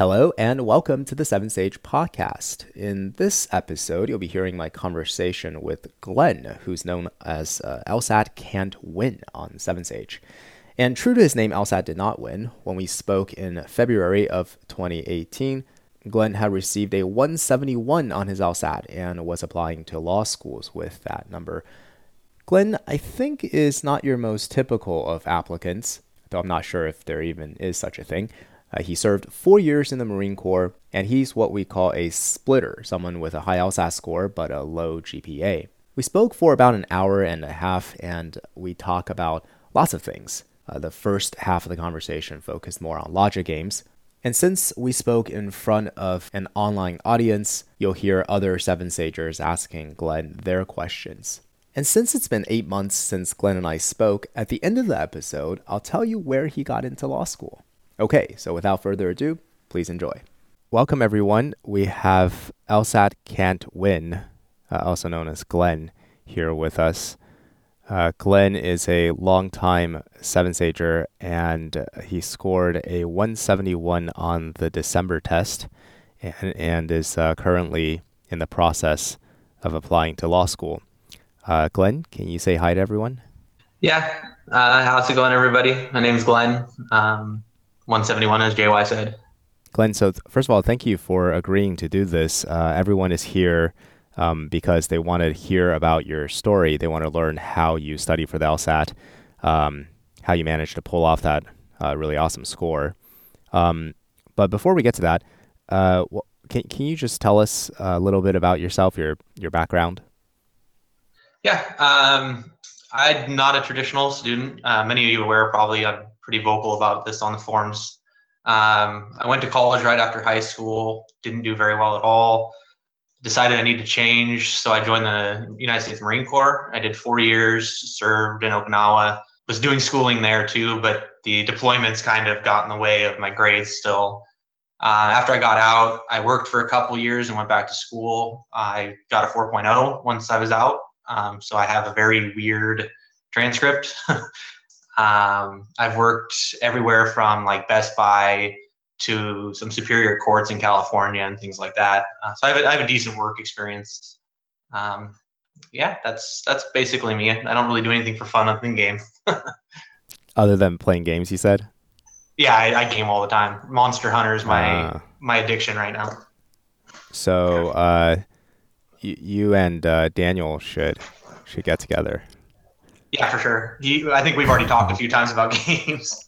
Hello, and welcome to the Seven Sage podcast. In this episode, you'll be hearing my conversation with Glenn, who's known as uh, Can't Win on Seven Sage. And true to his name, LSAT did not win. When we spoke in February of 2018, Glenn had received a 171 on his LSAT and was applying to law schools with that number. Glenn, I think, is not your most typical of applicants, though I'm not sure if there even is such a thing. Uh, he served four years in the Marine Corps, and he's what we call a splitter, someone with a high LSAT score but a low GPA. We spoke for about an hour and a half, and we talk about lots of things. Uh, the first half of the conversation focused more on logic games. And since we spoke in front of an online audience, you'll hear other Seven Sagers asking Glenn their questions. And since it's been eight months since Glenn and I spoke, at the end of the episode, I'll tell you where he got into law school. Okay, so without further ado, please enjoy. Welcome, everyone. We have LSAT Can't Win, uh, also known as Glenn, here with us. Uh, Glenn is a longtime Seven Sager, and he scored a 171 on the December test and, and is uh, currently in the process of applying to law school. Uh, Glenn, can you say hi to everyone? Yeah. Uh, how's it going, everybody? My name is Glenn. Um, 171, as JY said. Glenn, so th- first of all, thank you for agreeing to do this. Uh, everyone is here um, because they want to hear about your story. They want to learn how you study for the LSAT, um, how you managed to pull off that uh, really awesome score. Um, but before we get to that, uh, can, can you just tell us a little bit about yourself, your your background? Yeah, um, I'm not a traditional student. Uh, many of you are aware, probably. I'm pretty vocal about this on the forums. Um, I went to college right after high school, didn't do very well at all. Decided I need to change, so I joined the United States Marine Corps. I did four years, served in Okinawa, was doing schooling there too, but the deployments kind of got in the way of my grades still. Uh, after I got out, I worked for a couple years and went back to school. I got a 4.0 once I was out, um, so I have a very weird transcript. Um, I've worked everywhere from like Best Buy to some superior courts in California and things like that. Uh, so I have, a, I have a decent work experience. Um, yeah, that's that's basically me. I don't really do anything for fun other than game. other than playing games, you said. Yeah, I, I, game all the time. Monster Hunter is my uh, my addiction right now. So, uh, you, you and uh, Daniel should should get together. Yeah, for sure. He, I think we've already talked a few times about games.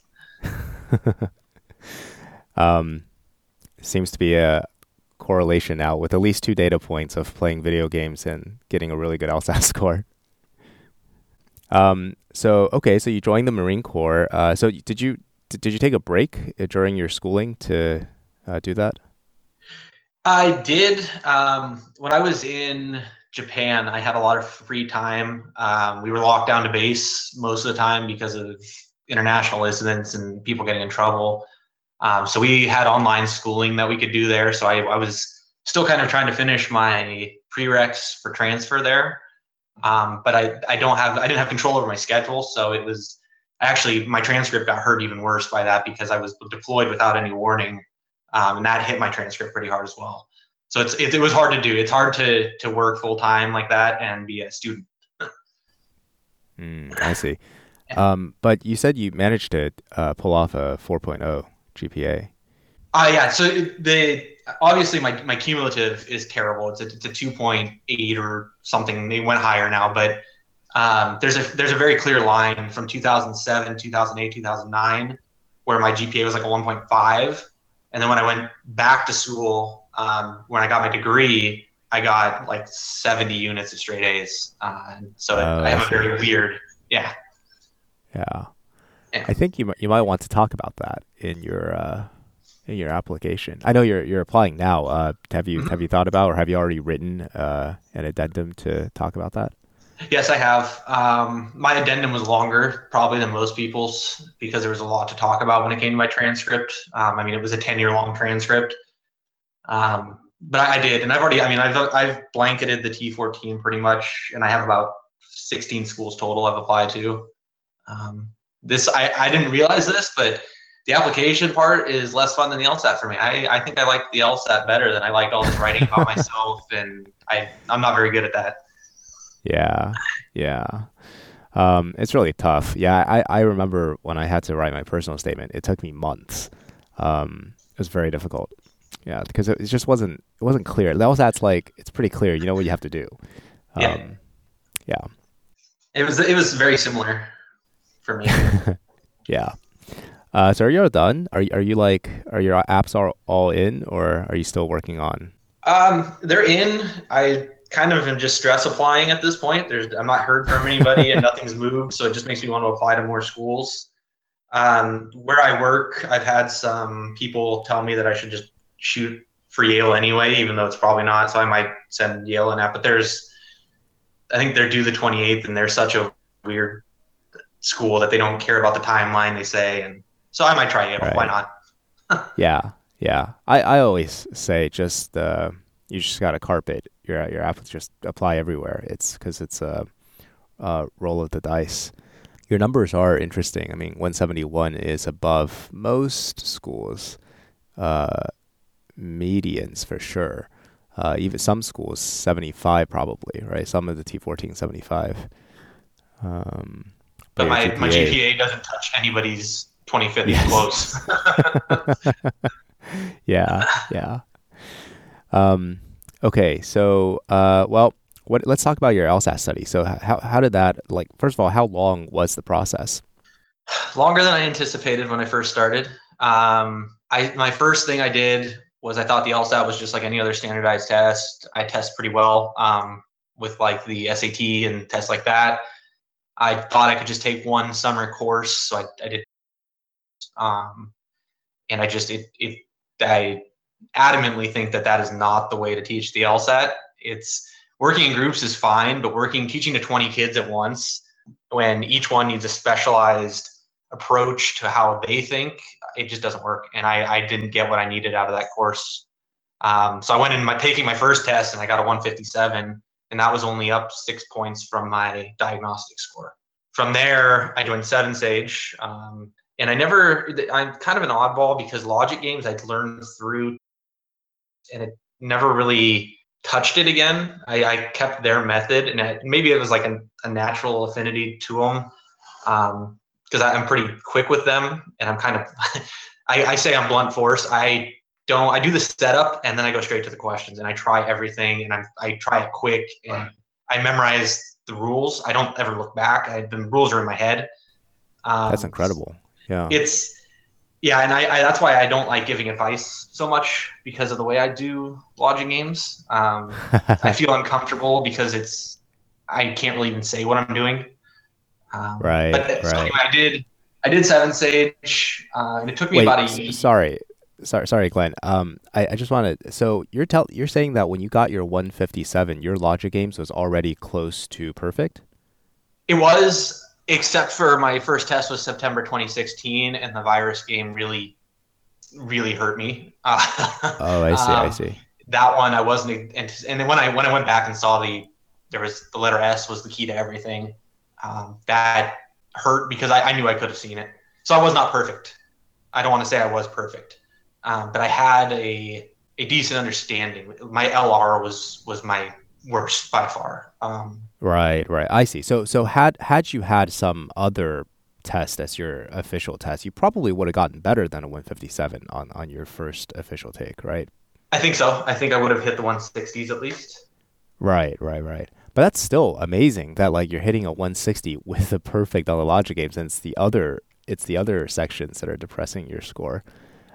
um, seems to be a correlation now with at least two data points of playing video games and getting a really good LSAT score. Um, so okay, so you joined the Marine Corps. Uh, so did you did you take a break uh, during your schooling to uh, do that? I did. Um, when I was in Japan, I had a lot of free time. Um, we were locked down to base most of the time because of international incidents and people getting in trouble. Um, so we had online schooling that we could do there. So I, I was still kind of trying to finish my prereqs for transfer there. Um, but I, I don't have I didn't have control over my schedule, so it was actually my transcript got hurt even worse by that because I was deployed without any warning, um, and that hit my transcript pretty hard as well so it's it, it was hard to do. It's hard to to work full time like that and be a student. mm, I see. Um, but you said you managed to uh, pull off a 4.0 GPA. Uh, yeah. So the obviously my, my cumulative is terrible. It's a, it's a 2.8 or something. They went higher now, but um, there's a there's a very clear line from 2007, 2008, 2009 where my GPA was like a 1.5, and then when I went back to school um, when I got my degree, I got like 70 units of straight A's. Uh, so oh, I have a very weird, yeah. yeah. Yeah. I think you might, you might want to talk about that in your uh, in your application. I know you're you're applying now. Uh, have you mm-hmm. have you thought about or have you already written uh, an addendum to talk about that? Yes, I have. Um, my addendum was longer, probably than most people's, because there was a lot to talk about when it came to my transcript. Um, I mean, it was a ten year long transcript, um, but I, I, did, and I've already. I mean, I've I've blanketed the T14 pretty much, and I have about 16 schools total I've applied to. Um, this I, I didn't realize this, but the application part is less fun than the LSAT for me. I, I think I like the LSAT better than I like all this writing about myself, and I I'm not very good at that. Yeah, yeah. Um, it's really tough. Yeah, I, I remember when I had to write my personal statement, it took me months. Um, it was very difficult. Yeah, because it, it just wasn't it wasn't clear. That was that's like it's pretty clear. You know what you have to do. Um, Yeah. yeah. It was it was very similar for me. Yeah. Uh, so are you all done? Are are you like are your apps all, all in or are you still working on? Um, they're in. I kind of am just stress applying at this point. There's I'm not heard from anybody and nothing's moved, so it just makes me want to apply to more schools. Um, where I work, I've had some people tell me that I should just shoot for Yale anyway, even though it's probably not. So I might send Yale an app. But there's, I think they're due the 28th, and they're such a weird school that they don't care about the timeline. They say, and so I might try Yale. Right. Why not? Yeah, yeah. I, I always say just uh, you just got to carpet your your app. Just apply everywhere. It's because it's a, a roll of the dice. Your numbers are interesting. I mean, 171 is above most schools, uh, medians for sure. Uh, even some schools 75 probably, right? Some of the T14 75. Um, But my, my GPA doesn't touch anybody's 25th Yes. close. yeah, yeah. Um, okay, so uh, well, what? Let's talk about your LSAT study. So, how how did that like? First of all, how long was the process? Longer than I anticipated when I first started. Um, I my first thing I did was I thought the LSAT was just like any other standardized test. I test pretty well um, with like the SAT and tests like that. I thought I could just take one summer course, so I, I did. Um, and I just it it I adamantly think that that is not the way to teach the LSAT. It's working in groups is fine, but working teaching to 20 kids at once when each one needs a specialized approach to how they think, it just doesn't work. And I, I didn't get what I needed out of that course. Um, so I went in my taking my first test and I got a 157, and that was only up six points from my diagnostic score. From there, I joined Seven Sage, um, and I never. I'm kind of an oddball because logic games I'd learned through, and it never really touched it again. I, I kept their method, and it, maybe it was like a, a natural affinity to them, because I'm pretty quick with them, and I'm kind of. I, I say I'm blunt force. I don't. I do the setup, and then I go straight to the questions, and I try everything, and I I try it quick, and I memorize the rules. I don't ever look back. I, the rules are in my head. Um, That's incredible. Yeah. it's yeah and I, I that's why i don't like giving advice so much because of the way i do logic games um, i feel uncomfortable because it's i can't really even say what i'm doing um, Right, but so right. anyway, i did i did seven sage uh, and it took me Wait, about a year sorry, sorry, sorry, Glenn. Um, I, I just wanted. So you're tell you're saying that when you got your 157, your logic games was already close to perfect. it was except for my first test was september 2016 and the virus game really really hurt me uh, Oh, I see. I Um, see. that one I wasn't, and and then when I when I went back and saw the there was the letter S was the key to everything. Um, that hurt because I, I knew I could have seen it. So I was not perfect. I don't want to say I was perfect, um, but I had a a decent understanding. My LR was was my worst by far. Um, Right, right. I see. So, so had had you had some other test as your official test, you probably would have gotten better than a 157 on on your first official take, right? I think so. I think I would have hit the 160s at least. Right, right, right. But that's still amazing that like you're hitting a 160 with a perfect on the logic games, and it's the other it's the other sections that are depressing your score.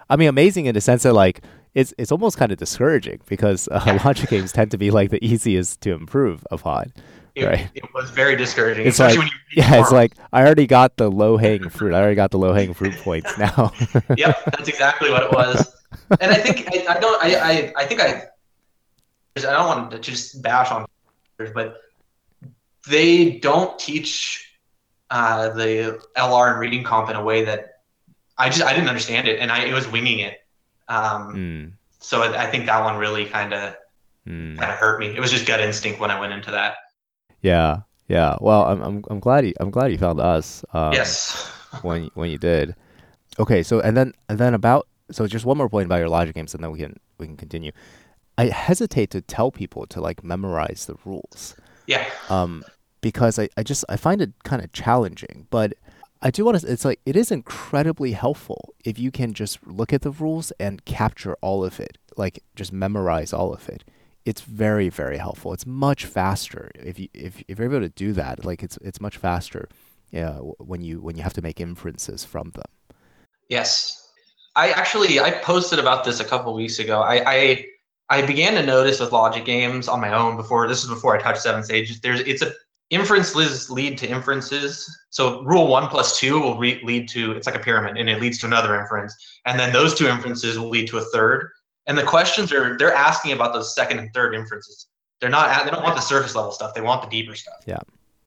I mean, amazing in the sense that like it's it's almost kind of discouraging because uh, logic games tend to be like the easiest to improve upon. It, Right. it was very discouraging, It's especially like- when you Yeah, it's like I already got the low hanging fruit. I already got the low hanging fruit points now. yep, that's exactly what it was. And I think I, I don't I, I I think I I don't want to just bash on but they don't teach uh, the LR and reading comp in a way that I just I didn't understand it and I it was winging it. Um, Mm, so I, I think that one really kind of mm. kind of hurt me. It was just gut instinct when I went into that. Yeah, yeah. Well, I'm I'm I'm glad you I'm glad you found us. Um, yes. when when you did. Okay, so and then and then about so just one more point about your logic games, and then we can we can continue. I hesitate to tell people to like memorize the rules. Yeah. Um, because I, I just I find it kind of challenging, but I do want to. It's like it is incredibly helpful if you can just look at the rules and capture all of it, like just memorize all of it. It's very very helpful. It's much faster if you if, if you're able to do that. Like it's it's much faster, yeah. When you when you have to make inferences from them. Yes, I actually I posted about this a couple weeks ago. I, I I began to notice with logic games on my own before this is before I touched Seven Sage. There's it's a inferences lead to inferences. So rule one plus two will re- lead to it's like a pyramid, and it leads to another inference, and then those two inferences will lead to a third. And the questions are they're asking about those second and third inferences. They're not they don't want the surface level stuff. They want the deeper stuff. Yeah.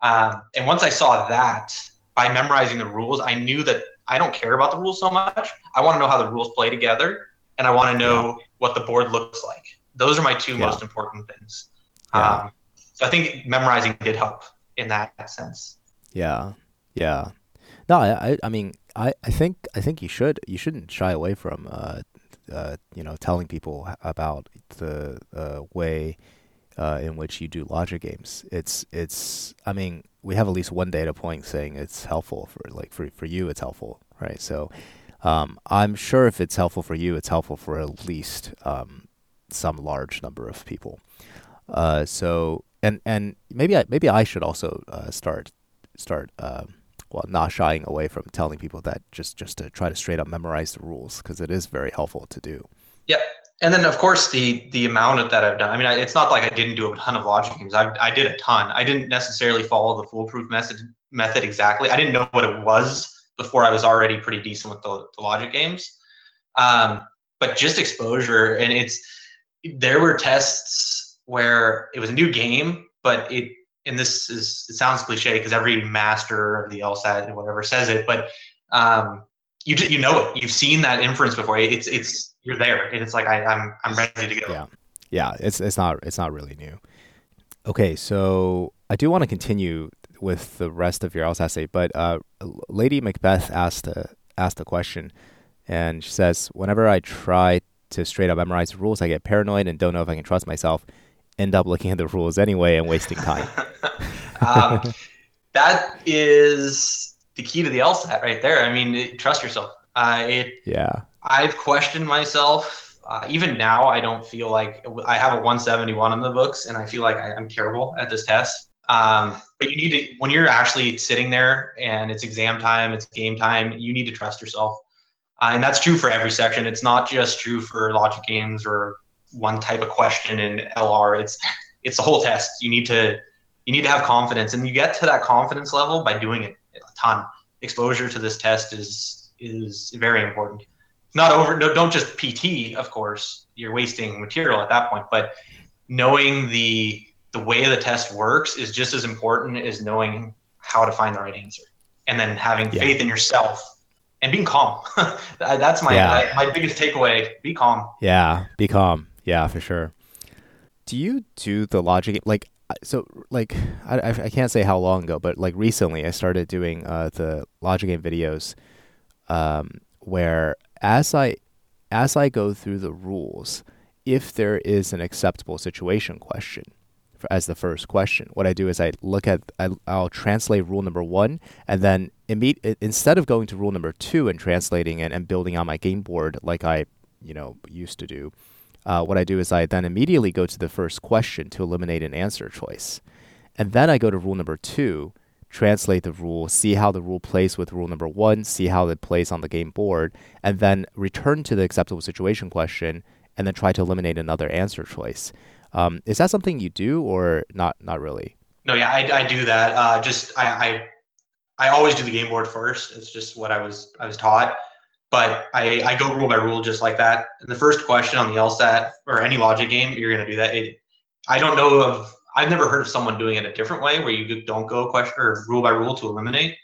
Um, and once I saw that by memorizing the rules, I knew that I don't care about the rules so much. I want to know how the rules play together, and I want to know yeah. what the board looks like. Those are my two yeah. most important things. Yeah. Um, so I think memorizing did help in that sense. Yeah, yeah. No, I, I mean, I, I think, I think you should, you shouldn't shy away from, uh, uh, you know, telling people about the uh, way uh, in which you do logic games. It's, it's. I mean, we have at least one data point saying it's helpful for, like, for for you, it's helpful, right? So, um, I'm sure if it's helpful for you, it's helpful for at least um, some large number of people. Uh, so and and maybe I maybe I should also uh, start start uh, well not shying away from telling people that just just to try to straight up memorize the rules because it is very helpful to do. Yep. And then of course the the amount of that I've done. I mean, I, it's not like I didn't do a ton of logic games. I I did a ton. I didn't necessarily follow the foolproof method method exactly. I didn't know what it was before I was already pretty decent with the, the logic games. Um, but just exposure and it's there were tests where it was a new game, but it and this is it sounds cliche because every master of the LSAT and whatever says it, but um, you you know it. You've seen that inference before. It's it's you're there, and it's like I, I'm I'm ready to go. Yeah, yeah. It's it's not it's not really new. Okay, so I do want to continue with the rest of your LSAT essay, but uh, Lady Macbeth asked a asked a question, and she says, whenever I try to straight up memorize the rules. I get paranoid and don't know if I can trust myself. End up looking at the rules anyway and wasting time. um, that is the key to the LSAT right there. I mean, it, trust yourself. Uh, it, yeah. I've questioned myself. Uh, even now, I don't feel like I have a 171 in the books, and I feel like I, am terrible at this test. Um, but you need to, when you're actually sitting there and it's exam time, it's game time, you need to trust yourself. Uh, and that's true for every section. It's not just true for logic games or one type of question in LR. It's it's the whole test. You need to you need to have confidence, and you get to that confidence level by doing it a ton. Exposure to this test is is very important. Not over. No, don't just PT. Of course, you're wasting material at that point. But knowing the the way the test works is just as important as knowing how to find the right answer, and then having yeah. faith in yourself and being calm. That's my yeah. my biggest takeaway. Be calm. Yeah, be calm. Yeah, for sure. Do you do the logic like so like I, I can't say how long ago, but like recently I started doing uh, the logic game videos, um, where as I as I go through the rules, if there is an acceptable situation question, as the first question. What I do is I look at I, will translate rule number one, and then imme- instead of going to rule number two and translating it and building on my game board like I you know used to do, uh, what I do is I then immediately go to the first question to eliminate an answer choice, and then I go to rule number two, translate the rule, see how the rule plays with rule number one, see how it plays on the game board, and then return to the acceptable situation question, and then try to eliminate another answer choice. Um, is that something you do or not? Not really. No, yeah, I, I do that. Uh, just I, I I always do the game board first. It's just what I was I was taught. But I, I go rule by rule just like that. And the first question on the LSAT or any logic game, you're gonna do that. It, I don't know of I've never heard of someone doing it a different way where you don't go question or rule by rule to eliminate.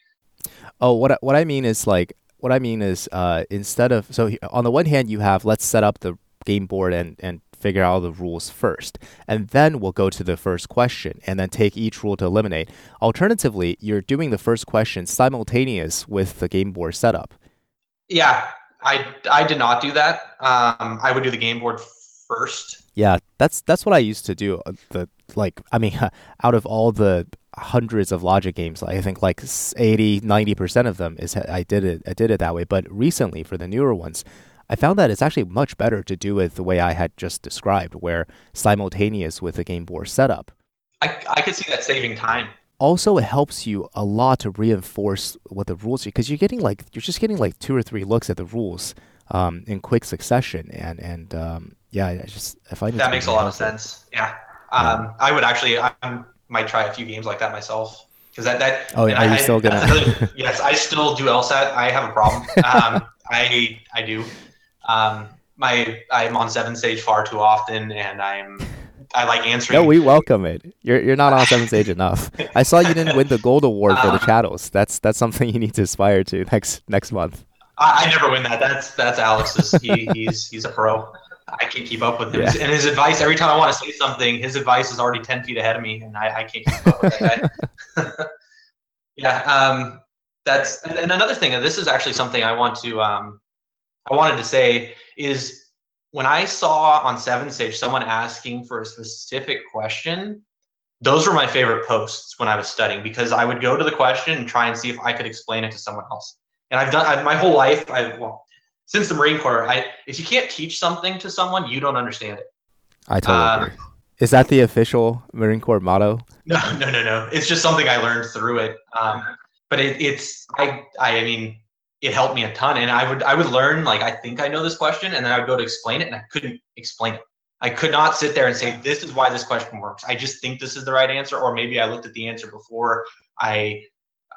Oh, what what I mean is like what I mean is uh, instead of so on the one hand you have let's set up the game board and and figure out the rules first. And then we'll go to the first question and then take each rule to eliminate. Alternatively, you're doing the first question simultaneous with the game board setup. Yeah, I I did not do that. Um, I would do the game board first. Yeah, that's that's what I used to do. Uh, the like, I mean, out of all the hundreds of logic games, I think like 80, 90 percent of them is I did it I did it that way. But recently, for the newer ones, I found that it's actually much better to do it the way I had just described, where simultaneous with the game board setup. I I could see that saving time. Also, it helps you a lot to reinforce what the rules because you're getting like you're just getting like two or three looks at the rules um, in quick succession, and and um, yeah, I just I find that makes a lot of sense. Yeah, um, yeah. I would actually I might try a few games like that myself because that that oh are you I, still gonna yes I still do LSAT. I have a problem. Um, I I do. Um, my I'm on Seven Sage far too often, and I'm I like answering. No, we welcome it. You're you're not on seven stage enough. I saw you didn't win the gold award for the uh, chattels. That's that's something you need to aspire to next next month. I, I never win that. That's that's Alex's. He, he's he's a pro. I can't keep up with him. Yeah. And his advice, every time I want to say something, his advice is already 10 feet ahead of me, and I, I can't keep up with that yeah. Um, that's, and another thing, this is actually something I want to, um, I wanted to say is when I saw on Seven Sage someone asking for a specific question, those were my favorite posts when I was studying because I would go to the question and try and see if I could explain it to someone else. And I've done I, my whole life. I well, since the Marine Corps, I if you can't teach something to someone, you don't understand it. I totally um, agree. Is that the official Marine Corps motto? No, no, no, no. It's just something I learned through it. Um, but it, it's I, I mean, it helped me a ton. And I would I would learn like I think I know this question, and then I would go to explain it, and I couldn't explain it. I could not sit there and say this is why this question works. I just think this is the right answer, or maybe I looked at the answer before I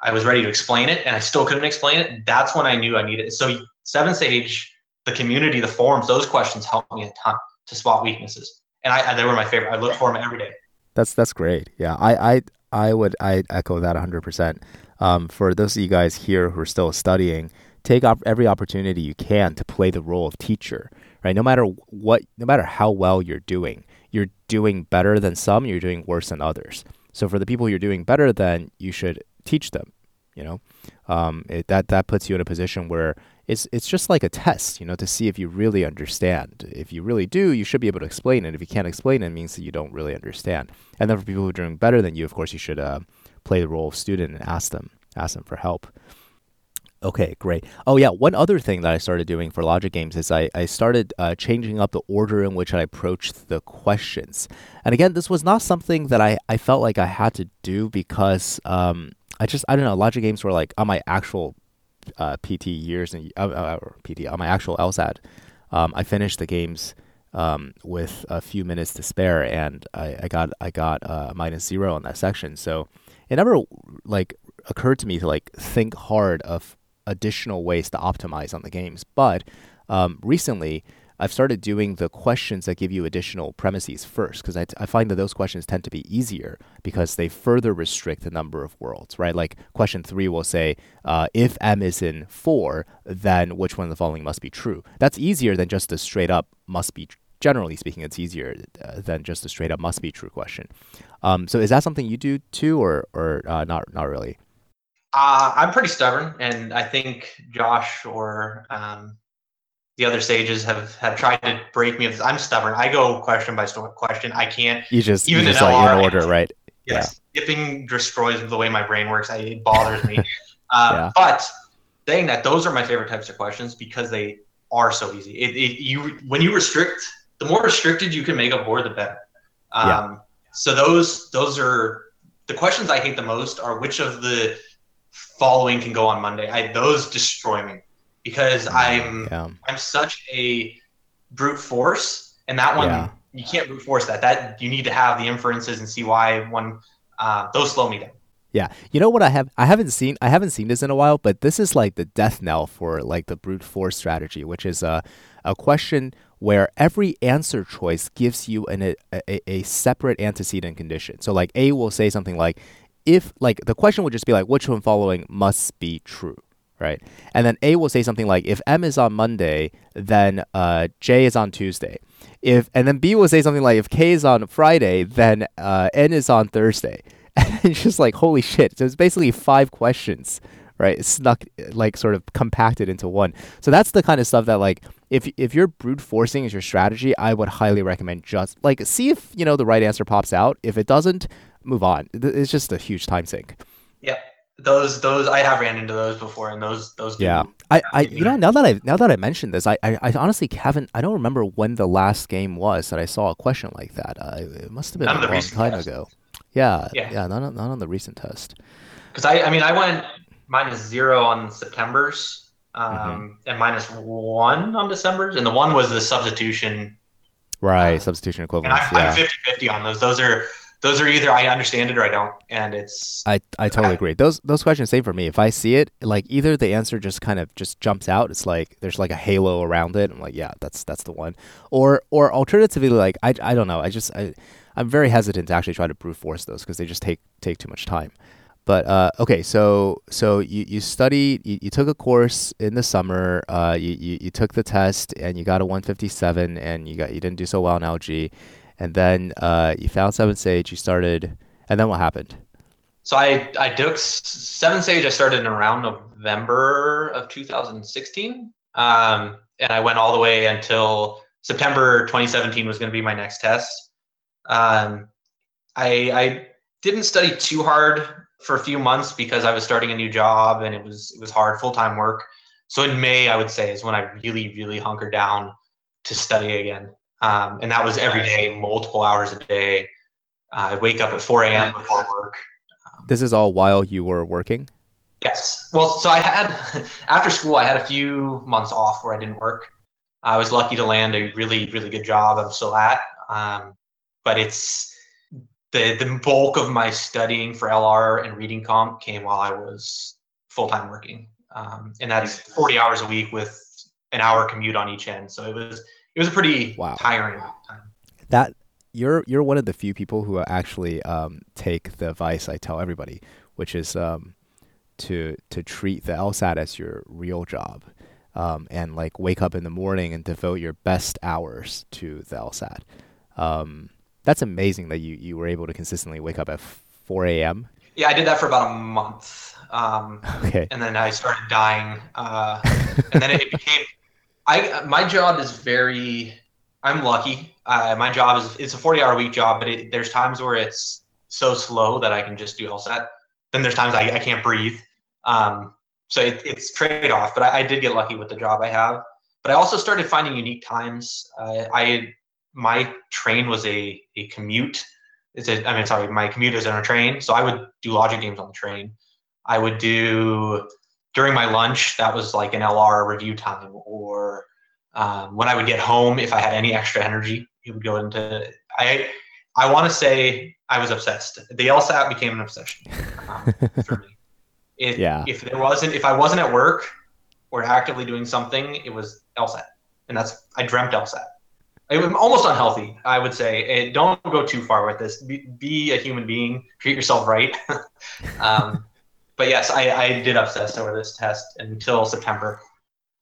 I was ready to explain it, and I still couldn't explain it. That's when I knew I needed it. So Seven Sage, the community, the forums, those questions helped me a ton to spot weaknesses, and I they were my favorite. I look for them every day. That's that's great. Yeah, I I I would I echo that 100. percent um, For those of you guys here who are still studying, take every opportunity you can to play the role of teacher. Right, no matter what, no matter how well you're doing, you're doing better than some, you're doing worse than others. So for the people you're doing better than, you should teach them. You know, um, it, that that puts you in a position where it's it's just like a test, you know, to see if you really understand. If you really do, you should be able to explain it. If you can't explain it, it means that you don't really understand. And then for people who are doing better than you, of course, you should uh, play the role of student and ask them ask them for help. Okay, great. Oh yeah, one other thing that I started doing for logic games is I, I started uh, changing up the order in which I approached the questions. And again, this was not something that I, I felt like I had to do because um, I just I don't know. Logic games were like on my actual uh, PT years and uh, uh, PT on my actual LSAT, um, I finished the games um, with a few minutes to spare, and I, I got I got uh, minus zero on that section. So it never like occurred to me to like think hard of additional ways to optimize on the games. But um, recently, I've started doing the questions that give you additional premises first because I, t- I find that those questions tend to be easier because they further restrict the number of worlds, right? Like question three will say, uh, if m is in four, then which one of the following must be true? That's easier than just a straight up must be. Generally speaking, it's easier uh, than just a straight up must be true question. Um, so is that something you do too, or or uh, not? Not really. Uh, I'm pretty stubborn, and I think Josh or um, the other sages have have tried to break me. of I'm stubborn. I go question by question. I can't. You just even you just like in order, right? Yes, yeah. skipping destroys the way my brain works. I, it bothers me. uh, yeah. But saying that, those are my favorite types of questions because they are so easy. It, it, you when you restrict, the more restricted you can make a board, the better. Um, yeah. So those those are the questions I hate the most. Are which of the following can go on Monday? I those destroy me because mm, I'm yeah. I'm such a brute force, and that one yeah. you can't brute force that. That you need to have the inferences and see why one uh, those slow me down. Yeah, you know what I have I haven't seen I haven't seen this in a while, but this is like the death knell for like the brute force strategy, which is a a question where every answer choice gives you an, a, a, a separate antecedent condition. So like A will say something like if like the question would just be like which one following must be true right? And then A will say something like, if M is on Monday, then uh, J is on Tuesday. If and then B will say something like, if K is on Friday, then uh, N is on Thursday. And it's just like, holy shit! So it's basically five questions, right? It's snuck like sort of compacted into one. So that's the kind of stuff that like if if you're brute forcing is your strategy, I would highly recommend just like see if you know the right answer pops out. If it doesn't, move on. It's just a huge time sink. Yeah, those those I have ran into those before, and those those. Yeah, I, I you know now that I now that I mentioned this, I, I, I honestly haven't I don't remember when the last game was that I saw a question like that. Uh, it must have been a long time test. ago. Yeah, yeah, yeah, not on, not on the recent test. Because I I mean I went minus zero on September's, um, mm-hmm. and minus one on December's, and the one was the substitution. Right, uh, substitution equivalent. And I'm, yeah. I'm 50-50 on those. Those are those are either I understand it or I don't, and it's. I, I totally agree. Those those questions same for me. If I see it, like either the answer just kind of just jumps out. It's like there's like a halo around it. I'm like, yeah, that's that's the one. Or or alternatively, like I, I don't know. I just I I'm very hesitant to actually try to brute force those because they just take take too much time. But uh, okay, so so you, you studied, you, you took a course in the summer, uh, you, you, you took the test and you got a 157 and you got you didn't do so well in LG and then uh, you found Seven Sage. You started, and then what happened? So I I took Seven Sage. I started in around November of 2016, um, and I went all the way until September 2017 was going to be my next test. Um, I I didn't study too hard for a few months because I was starting a new job and it was it was hard full time work. So in May, I would say is when I really really hunkered down to study again. Um, and that was every day, multiple hours a day. Uh, I'd wake up at 4 a.m. before work. Um, this is all while you were working? Yes. Well, so I had, after school, I had a few months off where I didn't work. I was lucky to land a really, really good job I'm still at. Um, but it's the, the bulk of my studying for LR and reading comp came while I was full time working. Um, and that's 40 hours a week with an hour commute on each end. So it was it was a pretty wow. tiring time. That you're you're one of the few people who actually um, take the advice I tell everybody, which is um, to to treat the LSAT as your real job, um, and like wake up in the morning and devote your best hours to the LSAT. That's amazing that you you were able to consistently wake up at 4 a.m. Yeah, I did that for about a month. Um, okay. And then I started dying, uh, and then it became I my job is very. I'm lucky. Uh, my job is it's a 40 hour week job, but it, there's times where it's so slow that I can just do all LSAT. Then there's times I, I can't breathe. Um, so it, it's trade off. But I, I, did get lucky with the job I have. But I also started finding unique times. Uh, I my train was a a commute. It's a, I mean, sorry, my commute is on a train. So I would do logic games on the train. I would do during my lunch, that was like an LR review time, or um, when I would get home, if I had any extra energy, it would go into. I I want to say I was obsessed. The LSAT became an obsession um, for me. It, yeah. If there wasn't, if I wasn't at work or actively doing something, it was LSAT, and that's I dreamt LSAT. It was almost unhealthy, I would say. It, don't go too far with this. Be, be a human being. Treat yourself right. um, but yes, I, I did obsess over this test until September,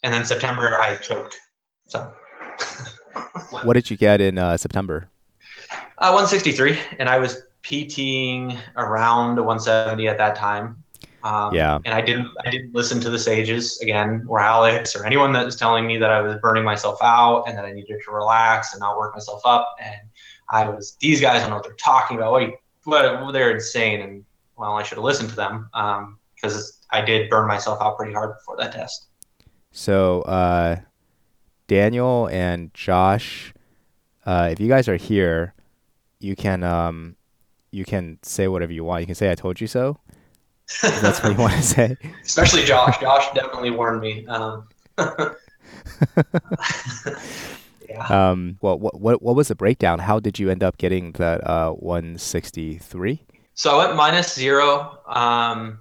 and then September I choked. So. what did you get in uh, September? Uh, 163, and I was PTing around 170 at that time. Um, yeah. And I didn't I didn't listen to the sages again, or Alex, or anyone that was telling me that I was burning myself out and that I needed to relax and not work myself up. And I was these guys don't know what they're talking about. What, they're insane. And well, I should have listened to them because um, I did burn myself out pretty hard before that test. So, uh, Daniel and Josh, uh, if you guys are here, you can um, you can say whatever you want. You can say "I told you so." That's what you want to say. Especially Josh. Josh definitely warned me. Um, yeah. Um, well, what, what what was the breakdown? How did you end up getting that uh, 163? So I went minus zero um,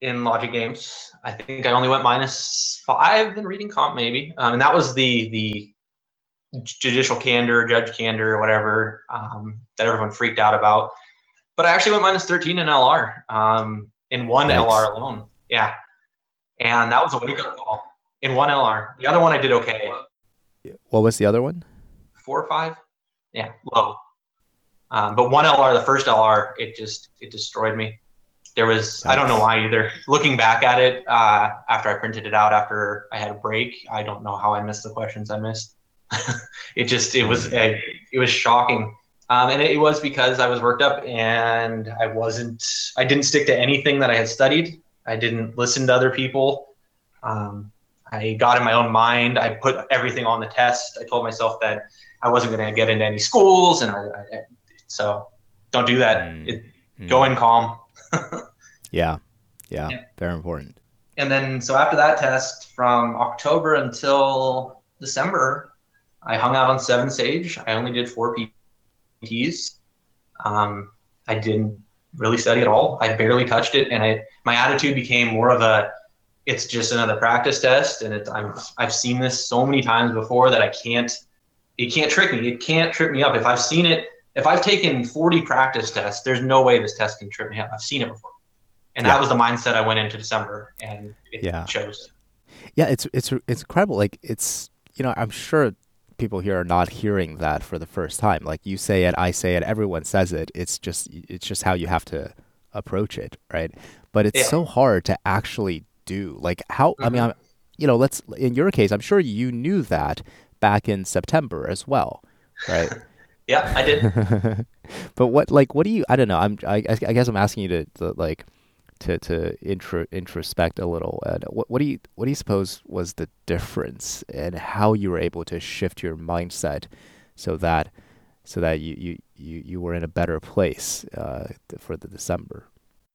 in logic games. I think I only went minus five in reading comp, maybe, um, and that was the the judicial candor, judge candor, whatever um, that everyone freaked out about. But I actually went minus thirteen in LR um, in one. LR alone. Yeah, and that was a wake up call in one LR. The other one I did okay. What was the other one? Four or five. Yeah, low. Um, but one LR, the first LR, it just it destroyed me. There was, I don't know why either. Looking back at it, uh, after I printed it out, after I had a break, I don't know how I missed the questions I missed. it just, it was, it, it was shocking. Um, and it was because I was worked up and I wasn't, I didn't stick to anything that I had studied. I didn't listen to other people. Um, I got in my own mind. I put everything on the test. I told myself that I wasn't going to get into any schools. And I, I, so don't do that. Mm. It, mm. Go in calm. yeah. yeah. Yeah. Very important. And then, so after that test, from October until December, I hung out on Seven Sage. I only did four Um, I didn't really study at all. I barely touched it, and I my attitude became more of a, it's just another practice test, and it's I'm I've seen this so many times before that I can't, it can't trick me. It can't trip me up. If I've seen it if I've taken 40 practice tests, there's no way this test can trip me up. I've seen it before. And yeah. that was the mindset I went into December and it yeah. shows. Yeah, it's it's it's incredible. Like it's you know, I'm sure people here are not hearing that for the first time. Like you say it, I say it, everyone says it. It's just it's just how you have to approach it, right? But it's yeah. so hard to actually do. Like how mm-hmm. I mean, mm-hmm. I'm, you know, let's in your case, I'm sure you knew that back in September as well, right? Yeah, I did. but what, like, what do you? I don't know. I'm. I, I guess I'm asking you to, to like, to to intro, introspect a little. And what what do you what do you suppose was the difference and how you were able to shift your mindset so that so that you you you, you were in a better place uh, for the December.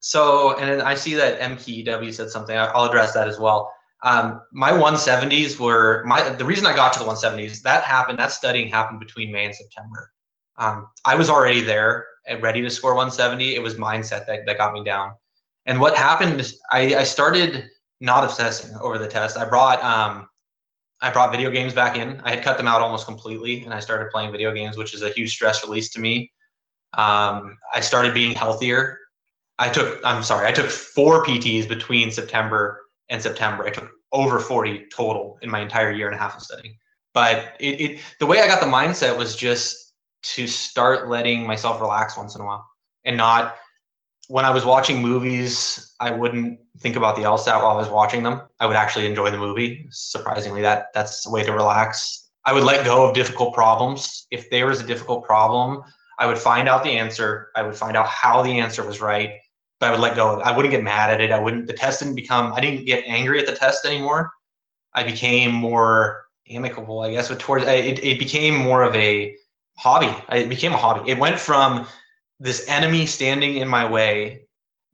So, and I see that MKEW said something. I'll address that as well. Um, my 170s were my the reason I got to the 170s. That happened. That studying happened between May and September um, I was already there and ready to score 170. It was mindset that, that got me down. And what happened, I, I started not obsessing over the test. I brought um, I brought video games back in. I had cut them out almost completely, and I started playing video games, which is a huge stress release to me. Um, I started being healthier. I took I'm sorry, I took four PTs between September and September. I took over 40 total in my entire year and a half of studying. But it, it the way I got the mindset was just to start letting myself relax once in a while and not when I was watching movies, I wouldn't think about the LSAT while I was watching them. I would actually enjoy the movie. Surprisingly, that that's a way to relax. I would let go of difficult problems. If there was a difficult problem, I would find out the answer. I would find out how the answer was right, but I would let go. I wouldn't get mad at it. I wouldn't. The test didn't become. I didn't get angry at the test anymore. I became more amicable, I guess. With towards it, it became more of a hobby. It became a hobby. It went from this enemy standing in my way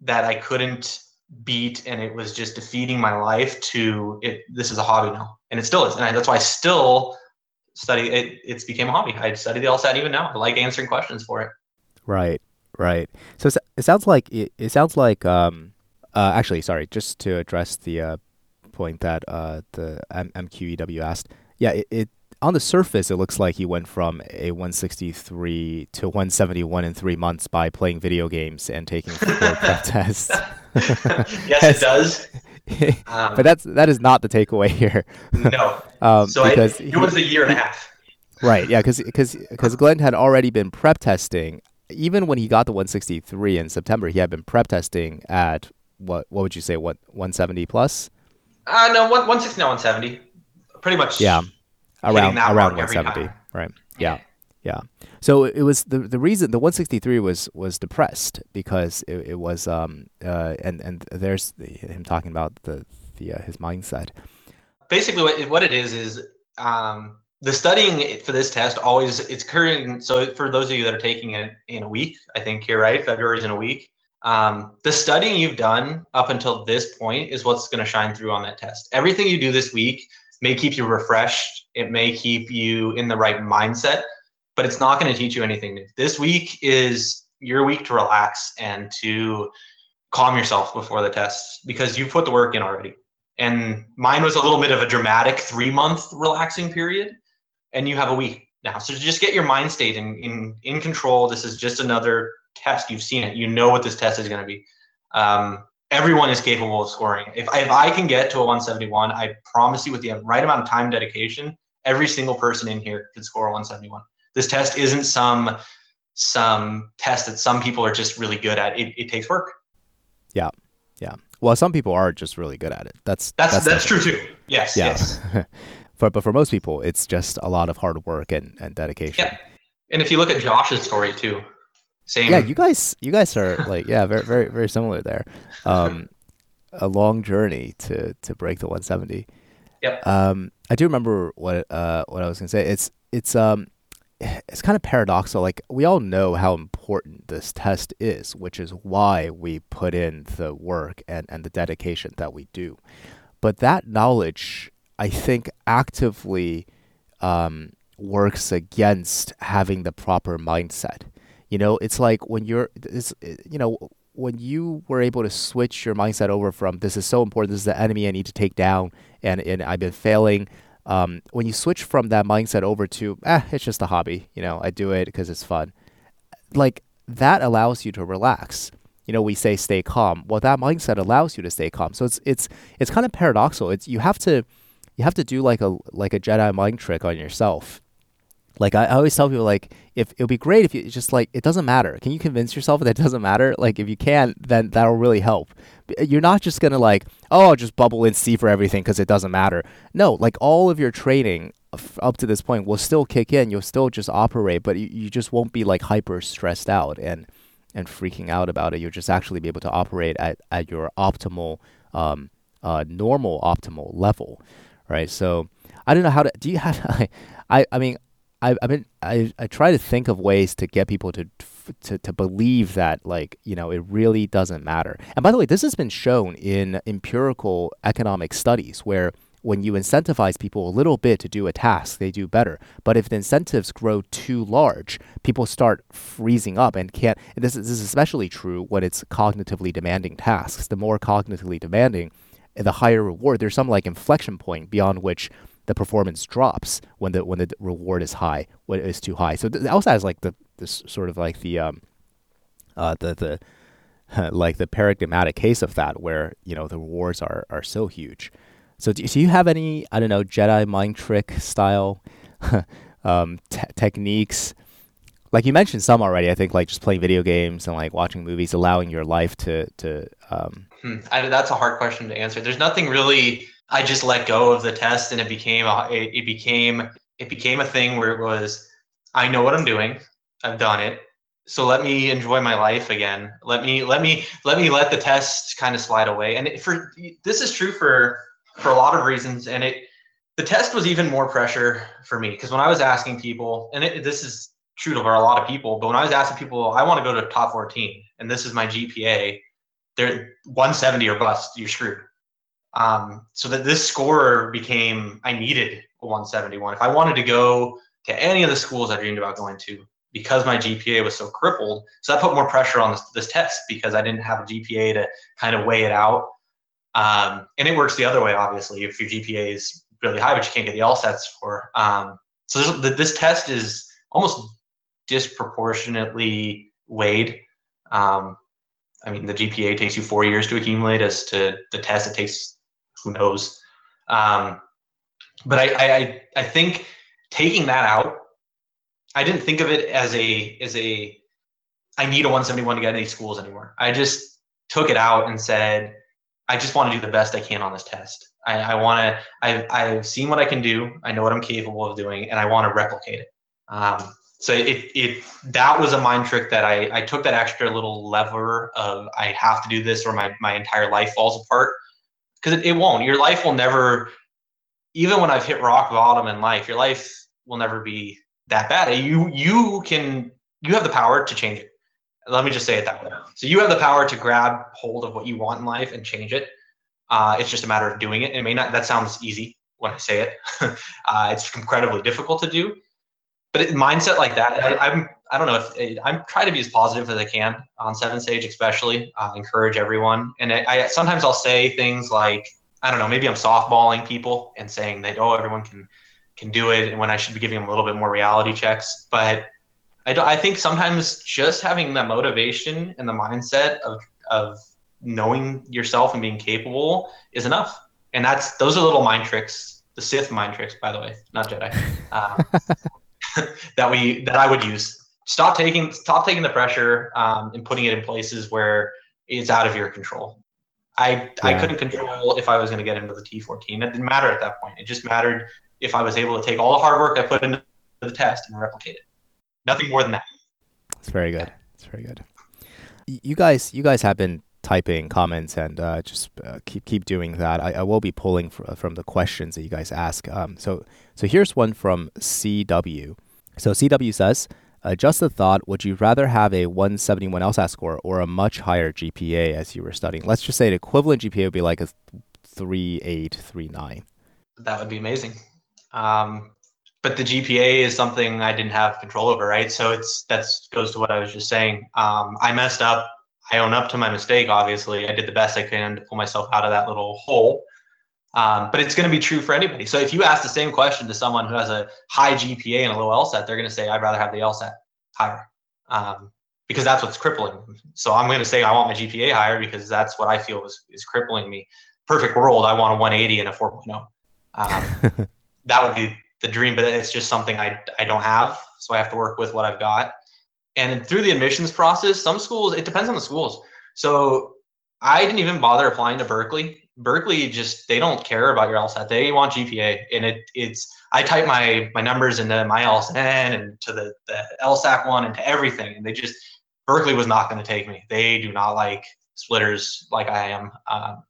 that I couldn't beat and it was just defeating my life to it. This is a hobby now and it still is. And I, that's why i still study it. It's became a hobby. I study the lsat even now. I like answering questions for it. Right right. So it sounds like it, it sounds like um uh, actually sorry just to address the uh, point that uh, the M- mqew asked. Yeah it, it on the surface, it looks like he went from a 163 to 171 in three months by playing video games and taking four prep tests. yes, it does. Um, but that's that is not the takeaway here. no. Um, so because it, it was a year and a half. Right. Yeah. Because because Glenn had already been prep testing. Even when he got the 163 in September, he had been prep testing at what what would you say? What 170 plus? Uh no, one 160 no 170. Pretty much. Yeah around around 170, right? Yeah. yeah, So it was the the reason the 163 was was depressed because it, it was um uh and and there's the, him talking about the the uh, his mindset. Basically, what what it is is um the studying for this test always it's current. So for those of you that are taking it in a week, I think you're right February is in a week. Um, the studying you've done up until this point is what's going to shine through on that test. Everything you do this week may keep you refreshed. It may keep you in the right mindset, but it's not going to teach you anything new. This week is your week to relax and to calm yourself before the test because you've put the work in already. And mine was a little bit of a dramatic three month relaxing period, and you have a week now. So just get your mind state in, in, in control. This is just another test. You've seen it. You know what this test is going to be. Um, everyone is capable of scoring. If I, if I can get to a 171, I promise you, with the right amount of time dedication, every single person in here could score a 171. This test isn't some some test that some people are just really good at. It, it takes work. Yeah, yeah. Well, some people are just really good at it. That's that's that's, that's true too. Yes. Yeah. Yes. but but for most people, it's just a lot of hard work and, and dedication. Yeah. And if you look at Josh's story too, same. Yeah, you guys you guys are like yeah very very very similar there. Um, a long journey to to break the 170. Yep. Um, I do remember what uh what I was gonna say. It's it's um it's kind of paradoxical. Like we all know how important this test is, which is why we put in the work and, and the dedication that we do. But that knowledge, I think, actively um, works against having the proper mindset. You know, it's like when you're, it's, you know, when you were able to switch your mindset over from this is so important, this is the enemy I need to take down, and, and I've been failing um, when you switch from that mindset over to, eh, it's just a hobby, you know, I do it because it's fun, like that allows you to relax. You know, we say stay calm. Well, that mindset allows you to stay calm. So it's it's it's kind of paradoxical. It's you have to you have to do like a like a Jedi mind trick on yourself like I, always tell people like if it would be great if you just like it doesn't matter. Can you convince yourself that it doesn't matter? Like if you can then that'll really help. You're not just gonna like oh I'll just bubble in C for everything because it doesn't matter. No like all of your training up to this point will still kick in. You'll still just operate but you, you just won't be like hyper stressed out and and freaking out about it. You'll just actually be able to operate at, at your optimal um, uh, normal optimal level right? So I don't know how to do you have I I mean I I mean I I try to think of ways to get people to to to believe that like you know it really doesn't matter. And by the way, this has been shown in empirical economic studies where when you incentivize people a little bit to do a task, they do better. But if the incentives grow too large, people start freezing up and can't. And this is, this is especially true when it's cognitively demanding tasks. The more cognitively demanding, the higher reward. There's some like inflection point beyond which the performance drops when the when the reward is high, when it is too high. So th- also has like the this sort of like the um uh the the like the paradigmatic case of that where you know the rewards are are so huge. So do, do you have any I don't know Jedi mind trick style um, techniques? Like you mentioned some already, I think like just playing video games and like watching movies, allowing your life to to. Um... Hmm. I, that's a hard question to answer. There's nothing really I just let go of the test and it became a, it, became it became a thing where it was I know what I'm doing. I've done it. So let me enjoy my life again. Let me let me let me let the test kind of slide away. And for this is true for for a lot of reasons and it the test was even more pressure for me because when I was asking people and it, this is true for a lot of people, but when I was asking people I want to go to top 14 and this is my GPA, they're 170 or bust, you're screwed. Um, so that this score became, I needed a 171. If I wanted to go to any of the schools I dreamed about going to, because my GPA was so crippled, so that put more pressure on this, this test because I didn't have a GPA to kind of weigh it out. Um, and it works the other way, obviously, if your GPA is really high, but you can't get the LSATs for. Um, so this, this test is almost disproportionately weighed. Um, I mean, the GPA takes you four years to accumulate, as to the test it takes who knows? Um, but I, I, I think taking that out, I didn't think of it as a as a I need a 171 to get any schools anymore. I just took it out and said, I just want to do the best I can on this test. I, I want to. I've I've seen what I can do. I know what I'm capable of doing, and I want to replicate it. Um, so it it that was a mind trick that I I took that extra little lever of I have to do this or my my entire life falls apart because it, it won't. Your life will never, even when I've hit rock bottom in life, your life will never be that bad. You you can you have the power to change it. Let me just say it that way. So you have the power to grab hold of what you want in life and change it. Uh, it's just a matter of doing it. It may not. That sounds easy when I say it. uh, it's incredibly difficult to do. But it, mindset like that, I, I'm I don't know if I'm trying to be as positive as I can on Seven Sage, especially uh, encourage everyone. And I, I, sometimes I'll say things like, I don't know, maybe I'm softballing people and saying that oh everyone can can do it, and when I should be giving them a little bit more reality checks. But I, I think sometimes just having the motivation and the mindset of of knowing yourself and being capable is enough. And that's those are little mind tricks, the Sith mind tricks, by the way, not Jedi, uh, that we that I would use stop taking stop taking the pressure um, and putting it in places where it's out of your control. I yeah. I couldn't control if I was going to get into the T14. It didn't matter at that point. It just mattered if I was able to take all the hard work I put into the test and replicate it. Nothing more than that. It's very good. It's very good. You guys, you guys have been typing comments and uh, just uh, keep keep doing that. I, I will be pulling fr- from the questions that you guys ask. Um, so so here's one from CW. So CW says, uh, just a thought, would you rather have a 171 LSAT score or a much higher GPA as you were studying? Let's just say an equivalent GPA would be like a 3839. That would be amazing. Um, but the GPA is something I didn't have control over, right? So it's that's goes to what I was just saying. Um, I messed up. I own up to my mistake. Obviously, I did the best I can to pull myself out of that little hole. Um, but it's going to be true for anybody. So if you ask the same question to someone who has a high GPA and a low LSAT, they're going to say, I'd rather have the LSAT higher um, because that's what's crippling. So I'm going to say I want my GPA higher because that's what I feel is, is crippling me. Perfect world, I want a 180 and a 4.0. Um, that would be the dream, but it's just something I, I don't have. So I have to work with what I've got. And through the admissions process, some schools, it depends on the schools. So I didn't even bother applying to Berkeley Berkeley just they don't care about your LSAT. They want GPA, and it it's I type my my numbers into my LSN and to the the LSAC one and to everything, and they just Berkeley was not going to take me. They do not like splitters like I am. Um,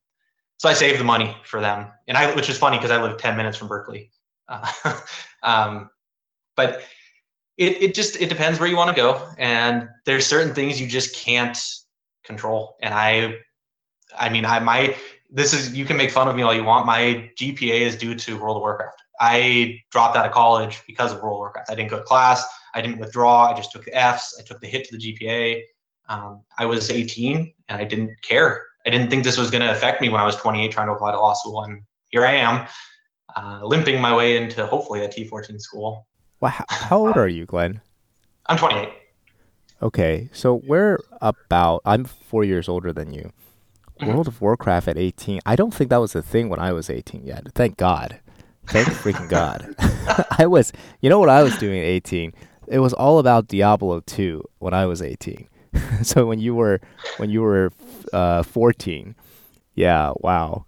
so I saved the money for them, and I which is funny because I live ten minutes from Berkeley. Uh, um, but it it just it depends where you want to go, and there's certain things you just can't control, and I I mean, I my this is you can make fun of me all you want. My GPA is due to World of Warcraft. I dropped out of college because of World of Warcraft. I didn't go to class. I didn't withdraw. I just took the Fs. I took the hit to the GPA. Um, I was 18 and I didn't care. I didn't think this was going to affect me when I was 28 trying to apply to law school. And here I am, uh, limping my way into hopefully a T14 school. Well, how, how old are you, Glenn? I'm 28. Okay, so we're about. I'm four years older than you. World of Warcraft at 18. I don't think that was a thing when I was 18 yet. Thank God. Thank freaking God. I was, you know what I was doing at 18? It was all about Diablo 2 when I was 18. so when you were when you were uh, 14, yeah, wow.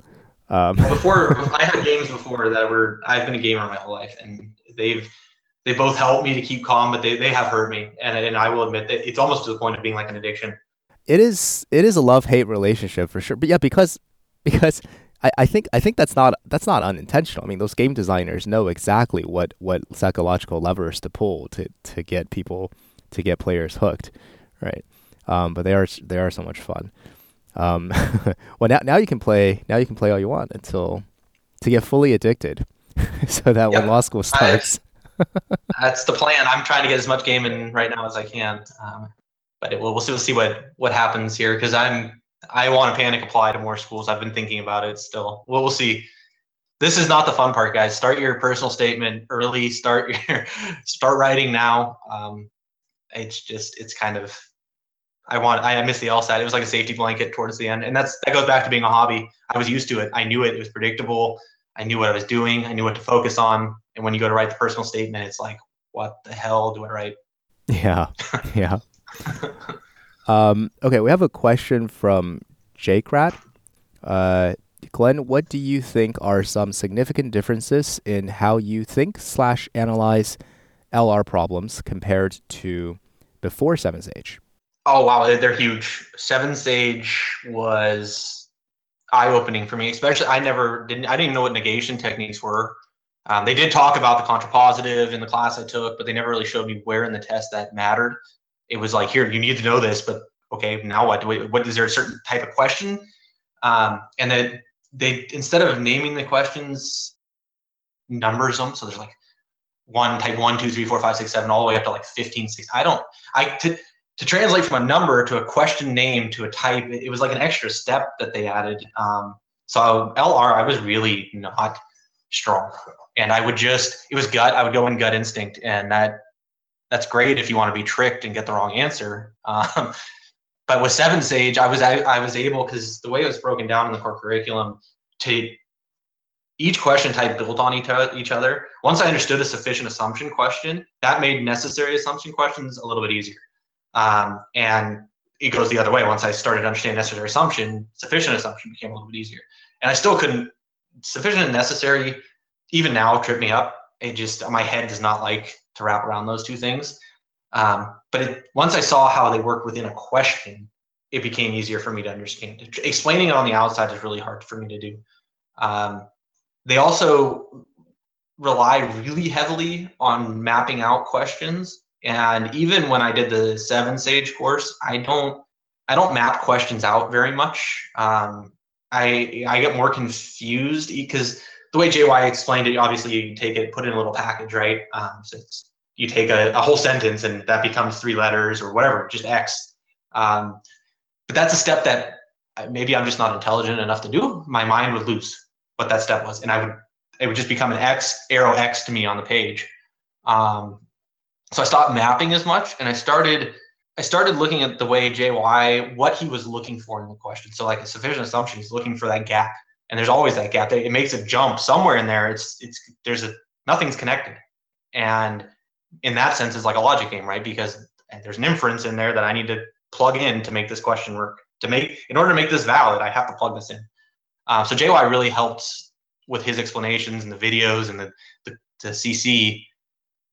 Um, before I had games before that were I've been a gamer my whole life, and they've they both helped me to keep calm, but they, they have hurt me, and and I will admit that it's almost to the point of being like an addiction it is it is a love hate relationship for sure. But yeah, because because I, I think I think that's not that's not unintentional. I mean, those game designers know exactly what what psychological levers to pull to to get people to get players hooked, right? Um, but they are they are so much fun. Um, well, now now you can play now you can play all you want until to get fully addicted, so that yep. when law school starts. that's the plan. I'm trying to get as much gaming right now as I can. Um, but it, we'll, we'll see, we'll see what what happens here because I'm I want to panic apply to more schools. I've been thinking about it still. Well, we'll see. This is not the fun part, guys. Start your personal statement early. Start your start writing now. Um, it's just it's kind of I want I miss the LSAT. It was like a safety blanket towards the end, and that's that goes back to being a hobby. I was used to it. I knew it. It was predictable. I knew what I was doing. I knew what to focus on. And when you go to write the personal statement, it's like, what the hell do I write? Yeah, yeah. um, okay, we have a question from Jake Rat. Uh, Glenn, what do you think are some significant differences in how you think slash analyze LR problems compared to before Seven Sage? Oh wow, they're huge. Seven Sage was eye opening for me, especially I never didn't I didn't even know what negation techniques were. Um, they did talk about the contrapositive in the class I took, but they never really showed me where in the test that mattered it was like, here, you need to know this, but okay, now what? Do we, what is there a certain type of question? Um, and then they instead of naming the questions, numbers them. So there's like one type one, two, three, four, five, six, seven, all the way up to like 15, six. I don't. I to to translate from a number to a question name to a type. It, was like an extra step that they added. Um, so LR, I was really not strong, and I would just it was gut. I would go in gut instinct, and that that's great if you want to be tricked and get the wrong answer. Um, but with Seven Sage, I was I, I was able because the way it was broken down in the core curriculum to each question type built on each, each other. Once I understood a sufficient assumption question, that made necessary assumption questions a little bit easier. Um, and it goes the other way. Once I started understanding necessary assumption, sufficient assumption became a little bit easier. And I still couldn't sufficient and necessary even now trip me up. It just my head does not like to wrap around those two things. Um, but it, once I saw how they work within a question, it became easier for me to understand. Explaining it on the outside is really hard for me to do. Um, they also rely really heavily on mapping out questions. And even when I did the Seven Sage course, I don't I don't map questions out very much. Um, I I get more confused because the way JY explained it, obviously you take it, put it in a little package, right? Um, so you take a, a, whole sentence and that becomes three letters or whatever, just X. Um, but that's a step that maybe I'm just not intelligent enough to do. My mind would lose what that step was, and I would it would just become an X arrow X to me on the page. Um, so I stopped mapping as much, and I started I started looking at the way JY what he was looking for in the question. So like a sufficient assumption, he's looking for that gap, and there's always that gap. It makes a jump somewhere in there. It's it's there's a nothing's connected, and in that sense, it's like a logic game, right? Because there's an inference in there that I need to plug in to make this question work. To make in order to make this valid, I have to plug this in. Uh, so JY really helped with his explanations and the videos and the the, the CC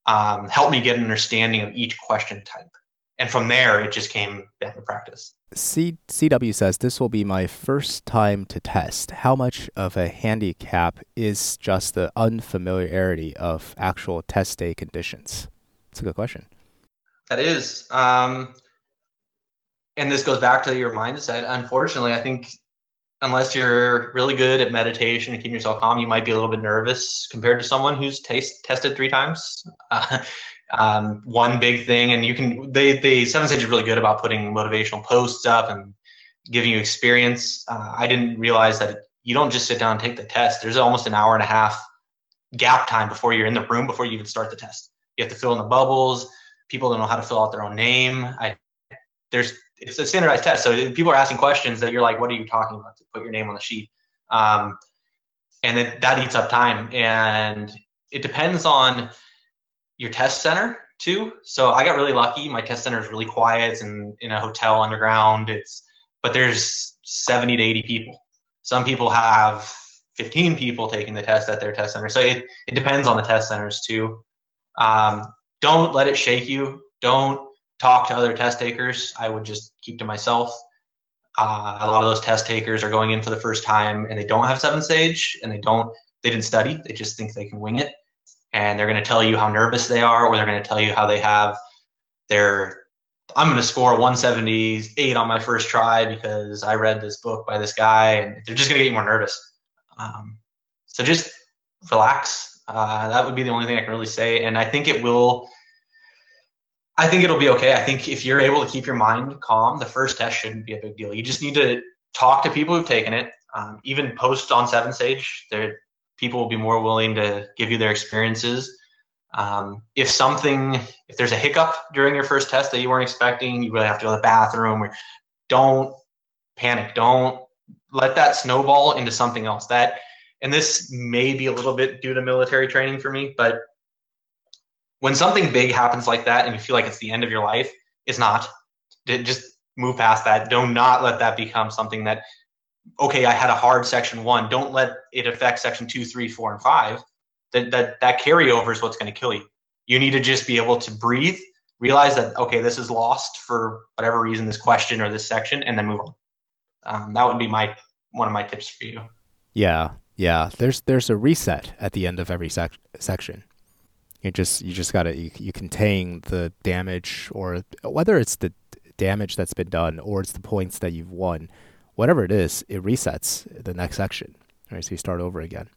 um, helped me get an understanding of each question type. And from there, it just came down to practice. C- CW says this will be my first time to test. How much of a handicap is just the unfamiliarity of actual test day conditions? It's a good question. That is. Um, and this goes back to your mindset. Unfortunately, I think unless you're really good at meditation and keeping yourself calm, you might be a little bit nervous compared to someone who's taste, tested three times. Uh, um, one big thing, and you can they they Seven Sage is really good about putting motivational posts up and giving you experience. Uh, I didn't realize that you don't just sit down and take the test. There's almost an hour and a half gap time before you're in the room before you even start the test. You have to fill in the bubbles. People don't know how to fill out their own name. I there's it's a standardized test. So people are asking questions that you're like, what are you talking about? To put your name on the sheet. Um, and that eats up time. And it depends on your test center too. So I got really lucky. My test center is really quiet. It's in, in a hotel underground. It's but there's 70 to 80 people. Some people have 15 people taking the test at their test center. So it, it depends on the test centers too. Um, don't let it shake you. Don't talk to other test takers. I would just keep to myself. Uh, a lot of those test takers are going in for the first time and they don't have Seven Sage and they don't they didn't study. They just think they can wing it, and they're going to tell you how nervous they are, or they're going to tell you how they have their I'm going to score 178 on my first try because I read this book by this guy, and they're just going to get you more nervous. Um, so just relax. Uh, that would be the only thing I can really say, and I think it will I think it'll be okay. I think if you're able to keep your mind calm, the first test shouldn't be a big deal. You just need to talk to people who've taken it. Um, even post on Seven Sage, there people will be more willing to give you their experiences. Um, if something, if there's a hiccup during your first test that you weren't expecting, you really have to go to the bathroom. Or don't panic. Don't let that snowball into something else. That, and this may be a little bit due to military training for me, but when something big happens like that and you feel like it's the end of your life, it's not. Just move past that. Do not let that become something that, okay, I had a hard section one. Don't let it affect section two, three, four, and five. That that that carryover is what's going to kill you. You need to just be able to breathe, realize that okay, this is lost for whatever reason, this question or this section, and then move on. Um, that would be my one of my tips for you. Yeah, yeah. There's there's a reset at the end of every sec- section. You just you just gotta you, you contain the damage or whether it's the damage that's been done or it's the points that you've won, whatever it is, it resets the next section. Right, so you start over again.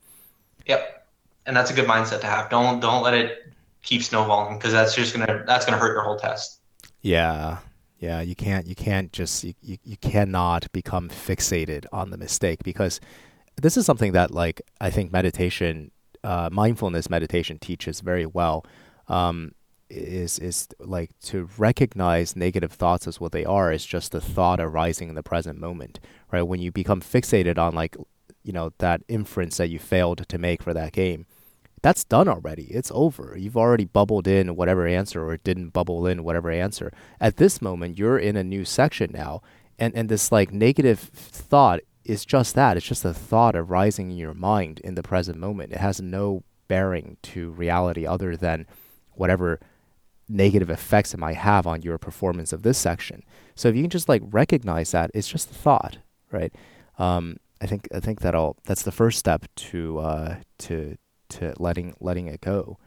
Yep, and that's a good mindset to have. Don't don't let it keep snowballing because that's just gonna that's gonna hurt your whole test. Yeah, yeah. You can't you can't just you, you, you cannot become fixated on the mistake because this is something that like I think meditation uh, mindfulness meditation teaches very well um, is is like to recognize negative thoughts as what they are is just the thought arising in the present moment right when you become fixated on like you know that inference that you failed to make for that game that's done already. It's over. You've already bubbled in whatever answer or didn't bubble in whatever answer. At this moment, you're in a new section now. And, and this like negative thought is just that. It's just a thought arising in your mind in the present moment. It has no bearing to reality other than whatever negative effects it might have on your performance of this section. So if you can just like recognize that, it's just a thought, right? Um, I think I think that'll that's the first step to uh, to to letting letting it go.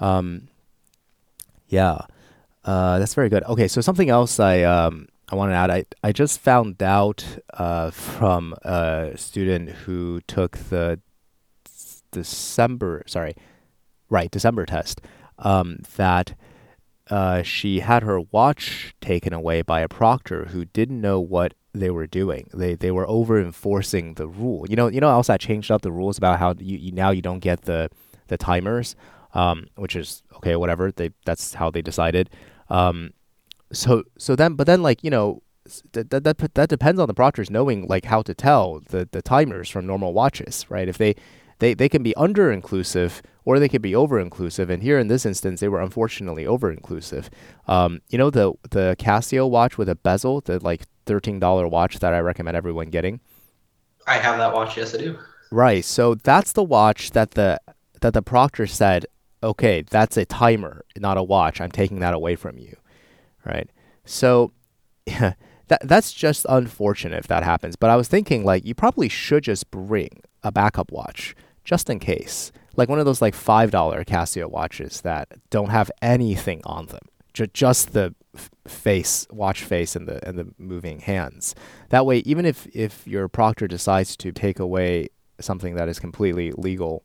Um, yeah, uh, that's very good. Okay, so something else I um, I want to add. I I just found out uh, from a student who took the December sorry, right December test um, that. Uh, she had her watch taken away by a proctor who didn't know what they were doing. They they were over enforcing the rule. You know, you know, also I changed up the rules about how you, you now you don't get the the timers, um, which is okay, whatever. They that's how they decided. Um, so so then, but then like you know. That, that, that, that depends on the proctors knowing like how to tell the, the timers from normal watches, right? If they they, they can be under inclusive or they can be over inclusive. And here in this instance, they were unfortunately over inclusive. Um, you know the the Casio watch with a bezel, the like thirteen dollar watch that I recommend everyone getting. I have that watch. Yes, I do. Right. So that's the watch that the that the proctor said, okay, that's a timer, not a watch. I'm taking that away from you. Right. So. Yeah, that that's just unfortunate if that happens. But I was thinking like you probably should just bring a backup watch just in case. Like one of those like $5 Casio watches that don't have anything on them. J- just the face, watch face and the and the moving hands. That way even if if your proctor decides to take away something that is completely legal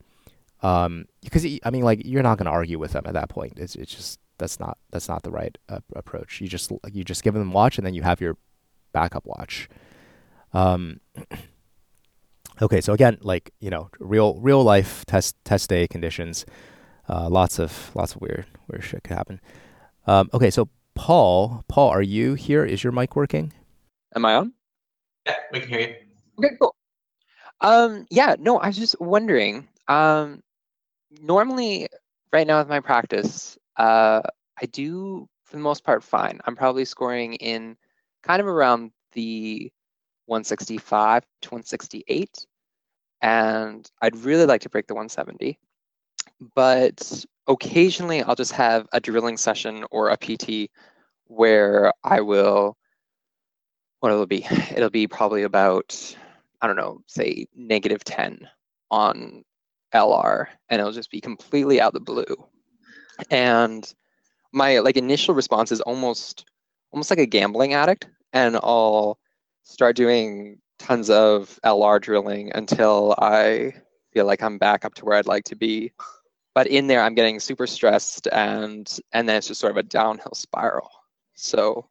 um because I mean like you're not going to argue with them at that point. It's it's just that's not that's not the right uh, approach. You just you just give them watch and then you have your backup watch. Um Okay, so again, like you know, real real life test test day conditions. Uh, lots of lots of weird weird shit could happen. Um, okay, so Paul, Paul, are you here? Is your mic working? Am I on? Yeah, we can hear you. Okay, cool. Um, yeah, no, I was just wondering. Um, normally, right now with my practice, uh, I do for the most part fine. I'm probably scoring in kind of around the 165 to 168. And I'd really like to break the 170. But occasionally I'll just have a drilling session or a PT where I will, what it'll be? It'll be probably about, I don't know, say negative 10 on LR, and it'll just be completely out of the blue. And my like initial response is almost almost like a gambling addict, and I'll start doing tons of LR drilling until I feel like I'm back up to where I'd like to be. But in there, I'm getting super stressed, and and then it's just sort of a downhill spiral. So,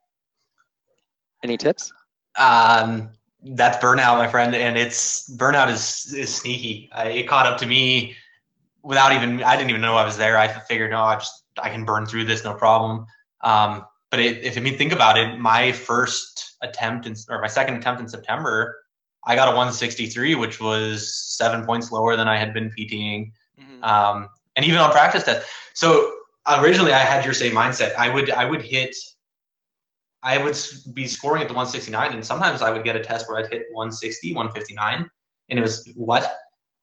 any tips? Um, that's burnout, my friend, and it's burnout is is sneaky. Uh, it caught up to me without even I didn't even know I was there. I figured, no, I just I can burn through this, no problem. Um, but it, if I mean think about it, my first attempt in, or my second attempt in September, I got a 163, which was seven points lower than I had been PTing, mm-hmm. um, and even on practice test. So originally, I had your same mindset. I would I would hit. I would be scoring at the 169, and sometimes I would get a test where I'd hit 160, 159, and it was what?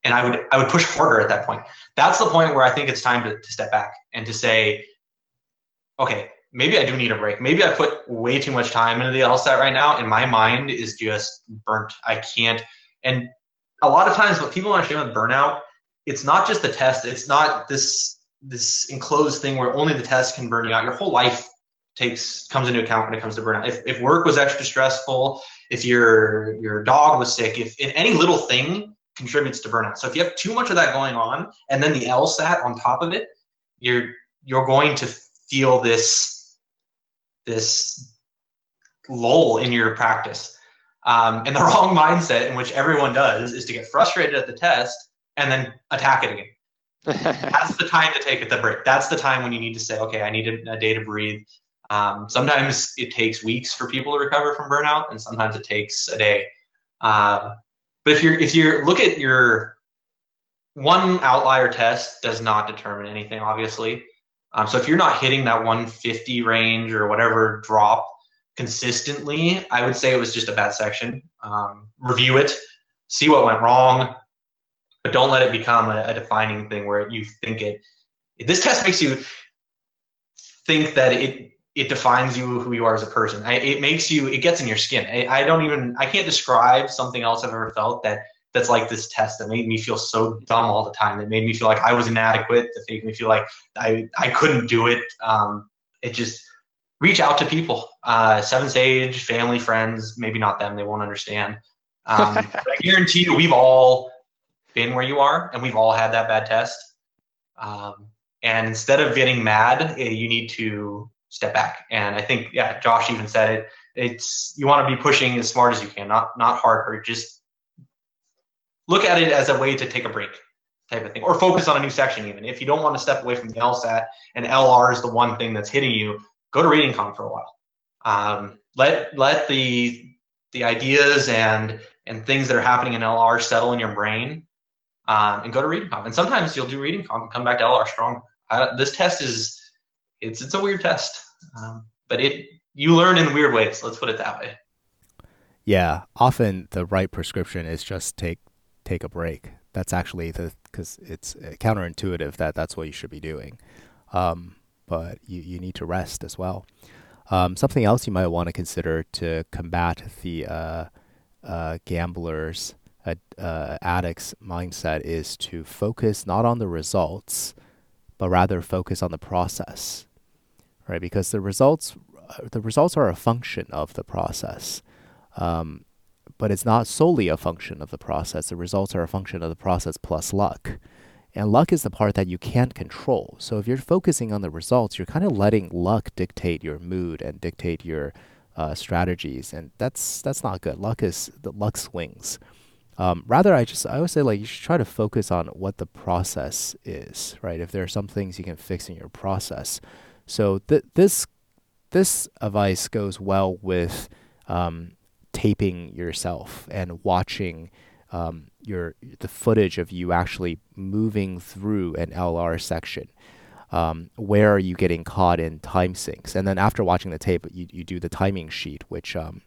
And I would I would push harder at that point. That's the point where I think it's time to, to step back and to say, okay, maybe I do need a break. Maybe I put way too much time into the LSAT right now, and my mind is just burnt. I can't. And a lot of times, what people understand with burnout, it's not just the test. It's not this this enclosed thing where only the test can burn you out. Your whole life takes comes into account when it comes to burnout. If, if work was extra stressful, if your your dog was sick, if, if any little thing contributes to burnout. So if you have too much of that going on, and then the LSAT on top of it, you're you're going to feel this this lull in your practice. Um, and the wrong mindset in which everyone does is to get frustrated at the test and then attack it again. That's the time to take it the break. That's the time when you need to say, okay, I need a, a day to breathe. Um, sometimes it takes weeks for people to recover from burnout, and sometimes it takes a day. Uh, but if you're if you look at your one outlier test does not determine anything, obviously. Um, so if you're not hitting that 150 range or whatever drop consistently, I would say it was just a bad section. Um, review it, see what went wrong, but don't let it become a, a defining thing where you think it. This test makes you think that it it defines you who you are as a person. I, it makes you it gets in your skin. I, I don't even I can't describe something else I've ever felt that that's like this test that made me feel so dumb all the time. That made me feel like I was inadequate. That made me feel like I I couldn't do it. Um, it just reach out to people. Uh, Seven Sage, family, friends. Maybe not them. They won't understand. Um, I guarantee you, we've all been where you are, and we've all had that bad test. Um, and instead of getting mad, eh, you need to step back. And I think, yeah, Josh even said it. It's you want to be pushing as smart as you can, not not harder. Just look at it as a way to take a break type of thing or focus on a new section even if you don't want to step away from the lsat and lr is the one thing that's hitting you go to reading comp for a while um, let let the the ideas and and things that are happening in lr settle in your brain um, and go to reading comp and sometimes you'll do reading comp and come back to lr strong uh, this test is it's it's a weird test um, but it you learn in weird ways let's put it that way yeah often the right prescription is just take take a break. That's actually the because it's counterintuitive that that's what you should be doing. Um, but you, you need to rest as well. Um, something else you might want to consider to combat the uh, uh, gamblers, uh, addicts mindset is to focus not on the results, but rather focus on the process, right? Because the results, uh, the results are a function of the process. Um, but it's not solely a function of the process. The results are a function of the process plus luck. And luck is the part that you can't control. So if you're focusing on the results, you're kind of letting luck dictate your mood and dictate your uh, strategies, and that's that's not good. Luck is the luck swings. Um, rather, I just I always say like you should try to focus on what the process is, right? If there are some things you can fix in your process, so th- this this advice goes well with um, taping yourself and watching um, your the footage of you actually moving through an LR section. Um, where are you getting caught in time sinks? And then after watching the tape, you, you do the timing sheet, which um,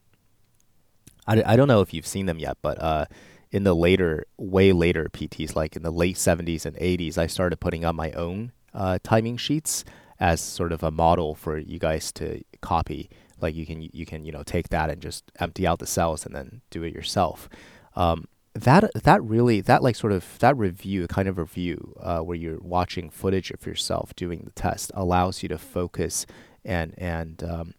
I, I don't know if you've seen them yet, but uh, in the later, way later PTs, like in the late 70s and 80s, I started putting up my own uh, timing sheets as sort of a model for you guys to copy. Like you can you can you know take that and just empty out the cells and then do it yourself. Um, that that really that like sort of that review kind of review uh, where you're watching footage of yourself doing the test allows you to focus and and um,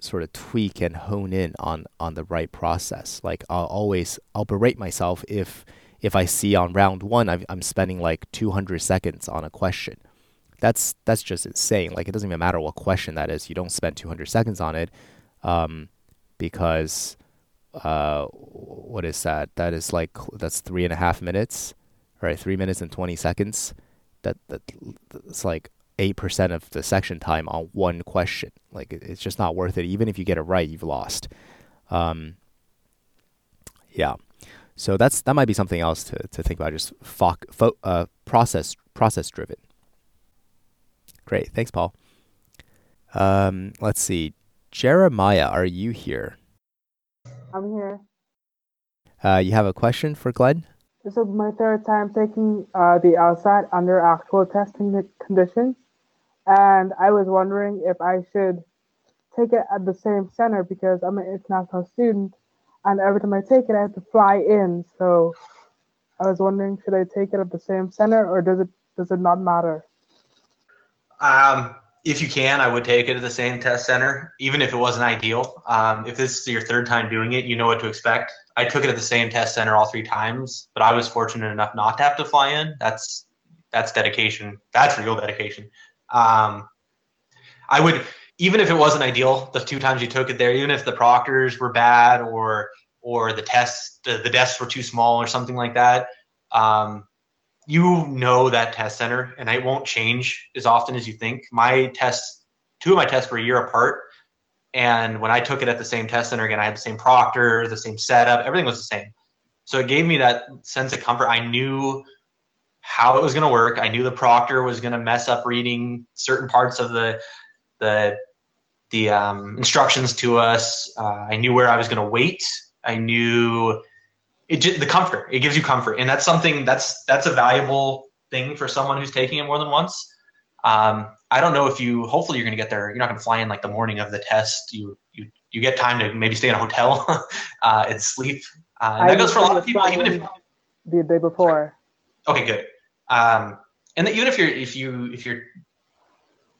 sort of tweak and hone in on on the right process. Like i'll always i'll berate myself if if i see on round one i am spending like 200 seconds on a question that's that's just insane. Like it doesn't even matter what question that is. You don't spend 200 seconds on it, um, because uh, what is that? That is like that's three and a half minutes, right? Three minutes and 20 seconds. That that it's like eight percent of the section time on one question. Like it's just not worth it. Even if you get it right, you've lost. Um, yeah. So that's that might be something else to, to think about. Just fo- fo- uh, process process driven. Great. Thanks, Paul. Um, let's see. Jeremiah, are you here? I'm here. Uh, you have a question for Glenn? This is my third time taking uh, the LSAT under actual testing conditions, and I was wondering if I should take it at the same center because I'm an international student, and every time I take it, I have to fly in. So I was wondering, should I take it at the same center, or does it does it not matter? Um, if you can, I would take it at the same test center, even if it wasn't ideal. Um, if this is your third time doing it, you know what to expect. I took it at the same test center all three times, but I was fortunate enough not to have to fly in. That's that's dedication. That's real dedication. Um, I would, even if it wasn't ideal, the two times you took it there, even if the proctors were bad or or the tests, the, the desks were too small or something like that. Um, you know that test center and it won't change as often as you think. My tests, two of my tests were a year apart. And when I took it at the same test center again, I had the same proctor, the same setup, everything was the same. So it gave me that sense of comfort. I knew how it was going to work. I knew the proctor was going to mess up reading certain parts of the the the um, instructions to us. Uh, I knew where I was going to wait. I knew it the comfort. It gives you comfort, and that's something that's that's a valuable thing for someone who's taking it more than once. Um, I don't know if you. Hopefully, you're going to get there. You're not going to fly in like the morning of the test. You you you get time to maybe stay in a hotel uh, and sleep. Uh, and that goes for a lot of people. Even if the day before. Okay, good. Um, and even if you're if you if you're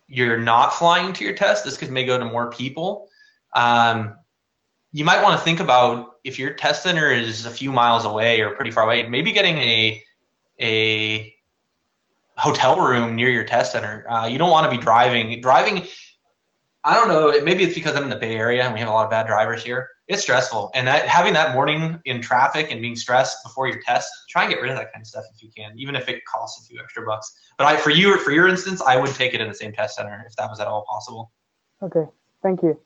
you're not flying to your test, this could may go to more people. Um, you might want to think about if your test center is a few miles away or pretty far away, maybe getting a a hotel room near your test center. Uh, you don't want to be driving. Driving, I don't know. Maybe it's because I'm in the Bay Area and we have a lot of bad drivers here. It's stressful, and that having that morning in traffic and being stressed before your test, try and get rid of that kind of stuff if you can, even if it costs a few extra bucks. But I, for you, for your instance, I would take it in the same test center if that was at all possible. Okay, thank you.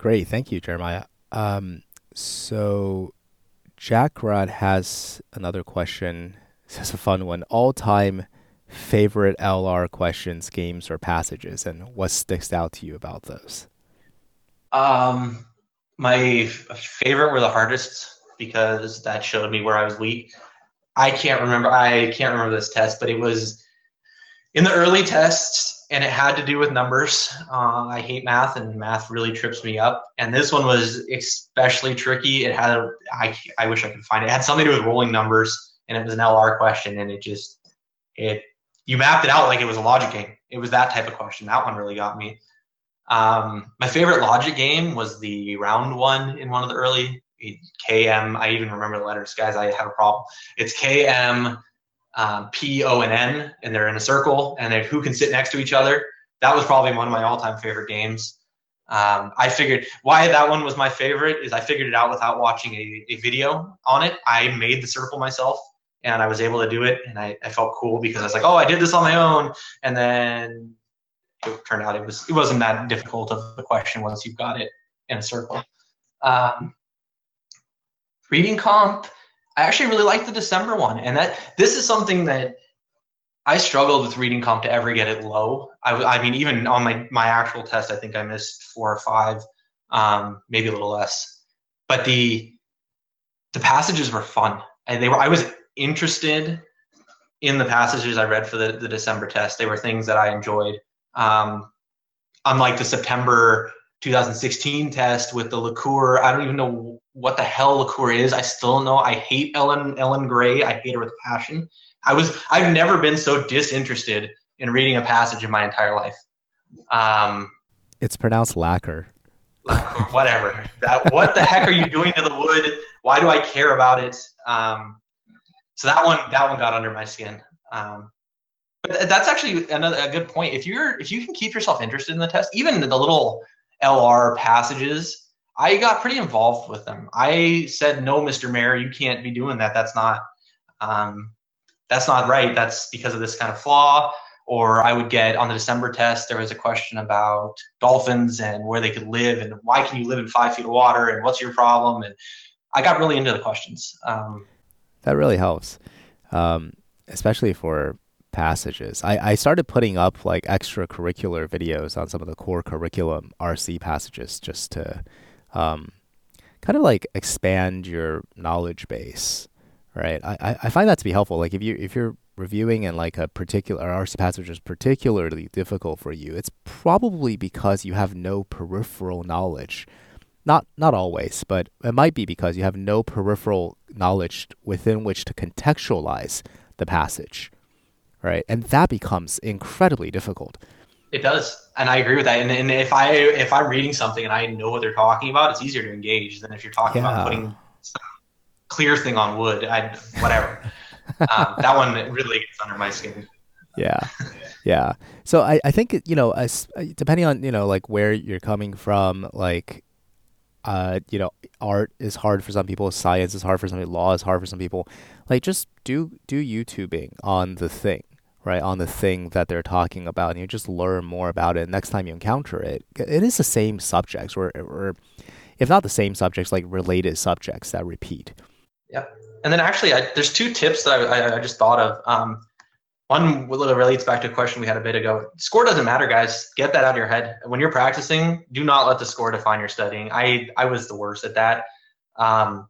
Great, thank you, Jeremiah. Um, so Jack Rudd has another question. This is a fun one. All time favorite LR questions, games, or passages, and what sticks out to you about those? Um, my favorite were the hardest because that showed me where I was weak. I can't remember. I can't remember this test, but it was in the early tests, and it had to do with numbers. Uh, I hate math, and math really trips me up. And this one was especially tricky. It had a, I, I wish I could find it. It had something to do with rolling numbers, and it was an LR question, and it just it you mapped it out like it was a logic game. It was that type of question. That one really got me. Um, my favorite logic game was the round one in one of the early KM. I even remember the letters, guys. I have a problem. It's KM, um, P, O, and N, and they're in a circle, and then who can sit next to each other. That was probably one of my all-time favorite games. Um, I figured why that one was my favorite is I figured it out without watching a, a video on it. I made the circle myself and I was able to do it, and I, I felt cool because I was like, oh, I did this on my own, and then it turned out it was it wasn't that difficult of a question once you've got it in a circle. Um, reading comp, I actually really like the December one, and that this is something that I struggled with reading comp to ever get it low. I, I mean, even on my my actual test, I think I missed four or five, um, maybe a little less. But the the passages were fun, and they were. I was interested in the passages I read for the, the December test. They were things that I enjoyed. Um, unlike the September 2016 test with the liqueur, I don't even know what the hell liqueur is. I still know I hate Ellen Ellen Gray. I hate her with passion. I was I've never been so disinterested in reading a passage in my entire life. Um, it's pronounced lacquer. Whatever. That, what the heck are you doing to the wood? Why do I care about it? Um, so that one that one got under my skin. Um, but that's actually another a good point. If you're if you can keep yourself interested in the test, even the little LR passages, I got pretty involved with them. I said, "No, Mr. Mayor, you can't be doing that. That's not um, that's not right. That's because of this kind of flaw." Or I would get on the December test, there was a question about dolphins and where they could live and why can you live in five feet of water and what's your problem? And I got really into the questions. Um, that really helps, um, especially for passages. I, I started putting up like extracurricular videos on some of the core curriculum RC passages just to um, kind of like expand your knowledge base, right? I, I find that to be helpful. Like if you if you're reviewing and like a particular RC passage is particularly difficult for you, it's probably because you have no peripheral knowledge. Not not always, but it might be because you have no peripheral knowledge within which to contextualize the passage right? And that becomes incredibly difficult. It does, and I agree with that. And, and if I if I'm reading something and I know what they're talking about, it's easier to engage than if you're talking yeah. about putting some clear thing on wood. I whatever. um, that one really gets under my skin. Yeah, yeah. So I I think you know as depending on you know like where you're coming from, like uh, you know, art is hard for some people, science is hard for some people, law is hard for some people. Like just do do YouTubing on the thing right, on the thing that they're talking about, and you just learn more about it. Next time you encounter it, it is the same subjects, or, or if not the same subjects, like related subjects that repeat. Yep. And then actually, I, there's two tips that I, I, just thought of. Um, one relates back to a question we had a bit ago. Score doesn't matter, guys. Get that out of your head. When you're practicing, do not let the score define your studying. I I was the worst at that. Um,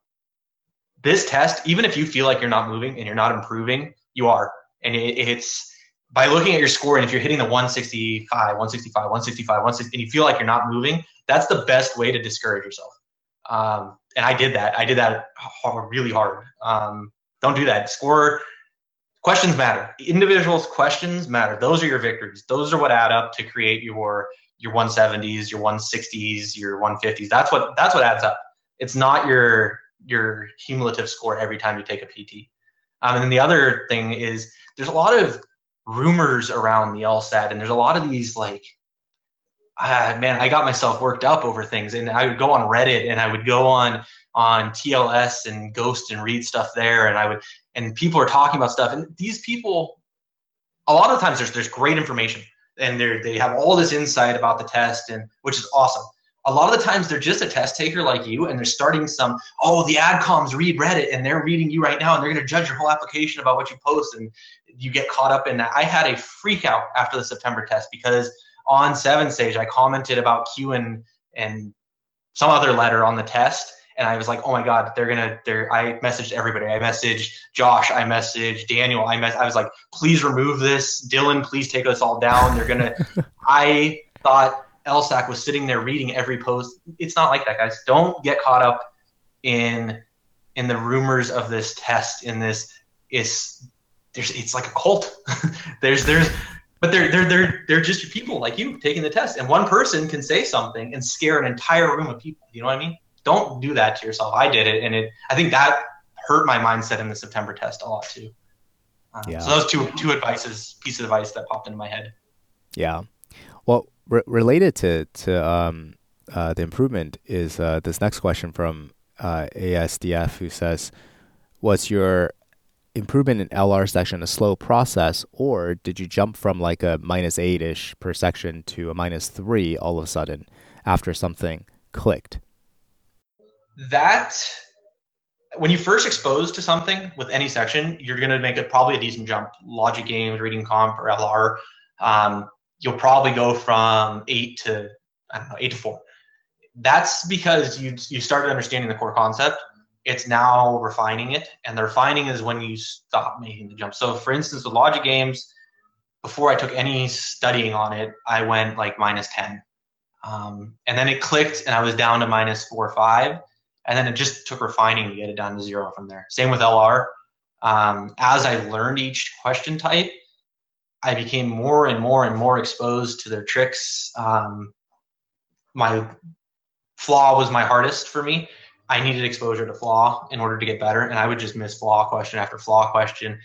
this test, even if you feel like you're not moving and you're not improving, you are. And it, it's by looking at your score, and if you're hitting the 165, 165, 165, 160, and you feel like you're not moving, that's the best way to discourage yourself. Um, and I did that. I did that hard, really hard. Um, don't do that. Score questions matter. Individuals' questions matter. Those are your victories. Those are what add up to create your your 170s, your 160s, your 150s. That's what that's what adds up. It's not your your cumulative score every time you take a PT. Um, and then the other thing is there's a lot of rumors around the LSAT, and there's a lot of these like, ah, man, I got myself worked up over things, and I would go on Reddit and I would go on on TLS and Ghost and read stuff there, and I would and people are talking about stuff, and these people, a lot of times there's there's great information, and they they have all this insight about the test, and which is awesome a lot of the times they're just a test taker like you and they're starting some oh the adcoms read reddit and they're reading you right now and they're going to judge your whole application about what you post and you get caught up in that. I had a freak out after the september test because on Seven Sage i commented about q and and some other letter on the test and i was like oh my god they're gonna they're i messaged everybody. I messaged josh i messaged daniel i mess i was like please remove this. Dylan please take us all down. They're gonna i thought LSAC was sitting there reading every post. It's not like that, guys. Don't get caught up in in the rumors of this test. In this, it's there's it's like a cult. there's there's but they're they're they're they're just people like you taking the test, and one person can say something and scare an entire room of people. You know what I mean? Don't do that to yourself. I did it, and it I think that hurt my mindset in the September test a lot too. Um, yeah. So those two two advices, piece of advice that popped into my head. Yeah. Well, re- related to to um, uh, the improvement is uh, this next question from uh, ASDF who says, "Was your improvement in LR section a slow process, or did you jump from like a minus eight ish per section to a minus three all of a sudden after something clicked?" That when you first expose to something with any section, you're going to make it probably a decent jump. Logic games, reading comp, or LR. Um, you'll probably go from eight to I don't know eight to four. That's because you you started understanding the core concept. It's now refining it, and the refining is when you stop making the jump. So, for instance, with logic games, before I took any studying on it, I went like minus ten, um, and then it clicked, and I was down to minus four or five, and then it just took refining to get it down to zero from there. Same with LR. Um, as I learned each question type, I became more and more and more exposed to their tricks. Um, my flaw was my hardest for me. I needed exposure to flaw in order to get better, and I would just miss flaw question after flaw question.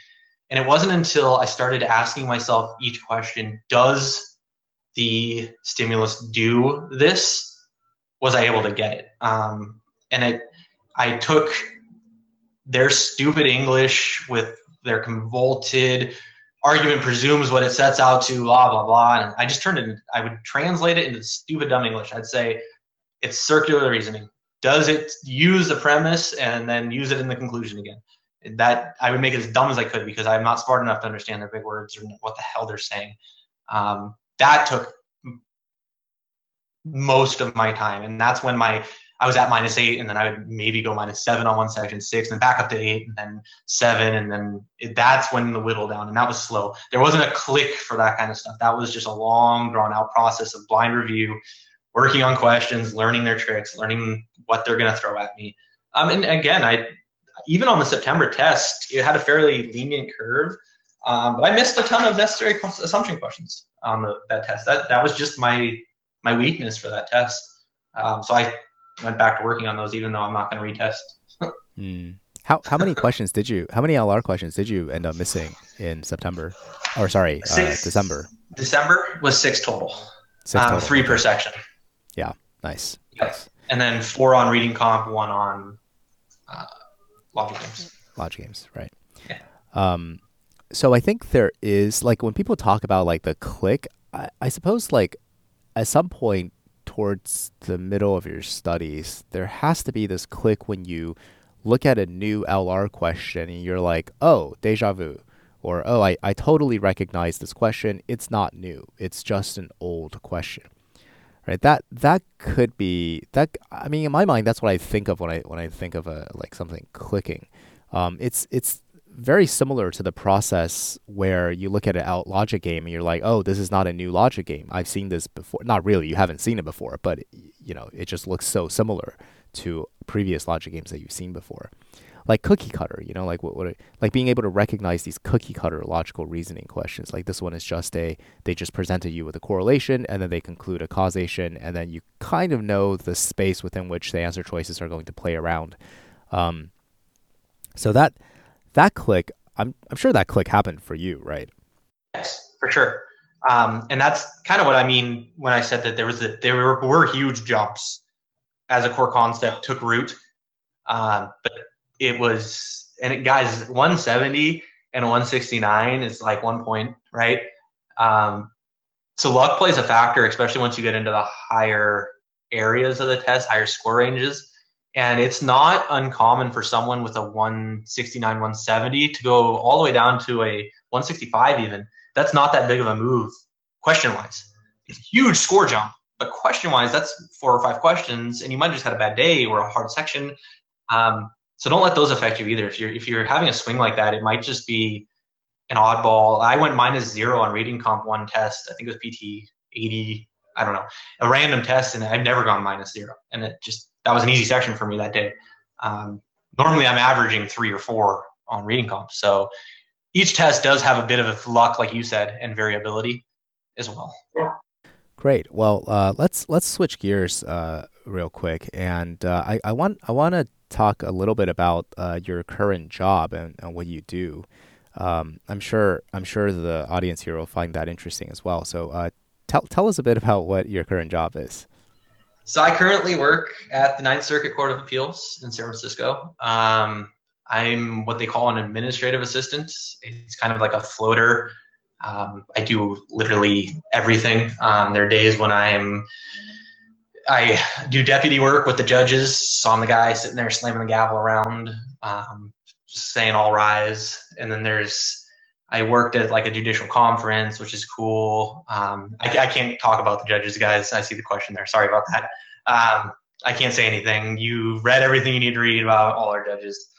And it wasn't until I started asking myself each question, does the stimulus do this? Was I able to get it? Um, and it, I took their stupid English with their convoluted argument presumes what it sets out to, blah, blah, blah. And I just turned it, I would translate it into stupid, dumb English. I'd say it's circular reasoning. Does it use the premise and then use it in the conclusion again? That I would make it as dumb as I could because I'm not smart enough to understand their big words or what the hell they're saying. Um, that took most of my time. And that's when my I was at minus eight, and then I would maybe go minus seven on one section, six, and back up to eight, and then seven, and then it, that's when the whittle down, and that was slow. There wasn't a click for that kind of stuff. That was just a long, drawn out process of blind review, working on questions, learning their tricks, learning what they're going to throw at me. Um, and again, I even on the September test, it had a fairly lenient curve, um, but I missed a ton of necessary assumption questions on the, that test. That that was just my my weakness for that test. Um, so I went back to working on those, even though I'm not going to retest. mm. How how many questions did you? How many LR questions did you end up missing in September? Or sorry, uh, December. December was six total. Six um, total. three per section. Yeah, nice. Yes, and then four on reading comp, one on uh, logic games. Logic games, right? Yeah. Um, so I think there is like when people talk about like the click, I, I suppose like at some point towards the middle of your studies, there has to be this click when you look at a new LR question and you're like, oh, deja vu. Or, oh, I, I totally recognize this question. It's not new. It's just an old question. Right? That that could be that I mean in my mind that's what I think of when I when I think of a like something clicking. Um, it's it's very similar to the process where you look at an out logic game and you're like, oh, this is not a new logic game. I've seen this before. Not really, you haven't seen it before, but you know, it just looks so similar to previous logic games that you've seen before. Like cookie cutter, you know, like what, what like being able to recognize these cookie cutter logical reasoning questions. Like this one is just a they just presented you with a correlation and then they conclude a causation and then you kind of know the space within which the answer choices are going to play around. Um, so that that click, I'm I'm sure that click happened for you, right? Yes, for sure. Um, and that's kind of what I mean when I said that there was a, there were, were huge jumps as a core concept took root. Um, but it was and it, guys 170 and 169 is like one point, right? Um, so luck plays a factor, especially once you get into the higher areas of the test, higher score ranges. And it's not uncommon for someone with a 169, 170 to go all the way down to a 165 even. That's not that big of a move, question wise. It's a huge score jump, but question wise, that's four or five questions, and you might have just had a bad day or a hard section. Um, so don't let those affect you either. If you're if you're having a swing like that, it might just be an oddball. I went minus zero on reading comp one test. I think it was PT 80. I don't know, a random test, and I've never gone minus zero. And it just that was an easy section for me that day. Um, normally, I'm averaging three or four on reading comp. So each test does have a bit of luck, like you said, and variability as well. Yeah. Great. Well, uh, let's let's switch gears uh, real quick, and uh, I, I want I want to talk a little bit about uh, your current job and, and what you do. Um, I'm sure I'm sure the audience here will find that interesting as well. So, uh, tell tell us a bit about what your current job is. So I currently work at the Ninth Circuit Court of Appeals in San Francisco. Um, I'm what they call an administrative assistant. It's kind of like a floater. Um, I do literally everything. Um, there are days when I'm I do deputy work with the judges. So I'm the guy sitting there slamming the gavel around, um, just saying all rise. And then there's I worked at like a judicial conference, which is cool. Um, I, I, can't talk about the judges, guys. I see the question there. Sorry about that. Um, I can't say anything. You read everything you need to read about all our judges.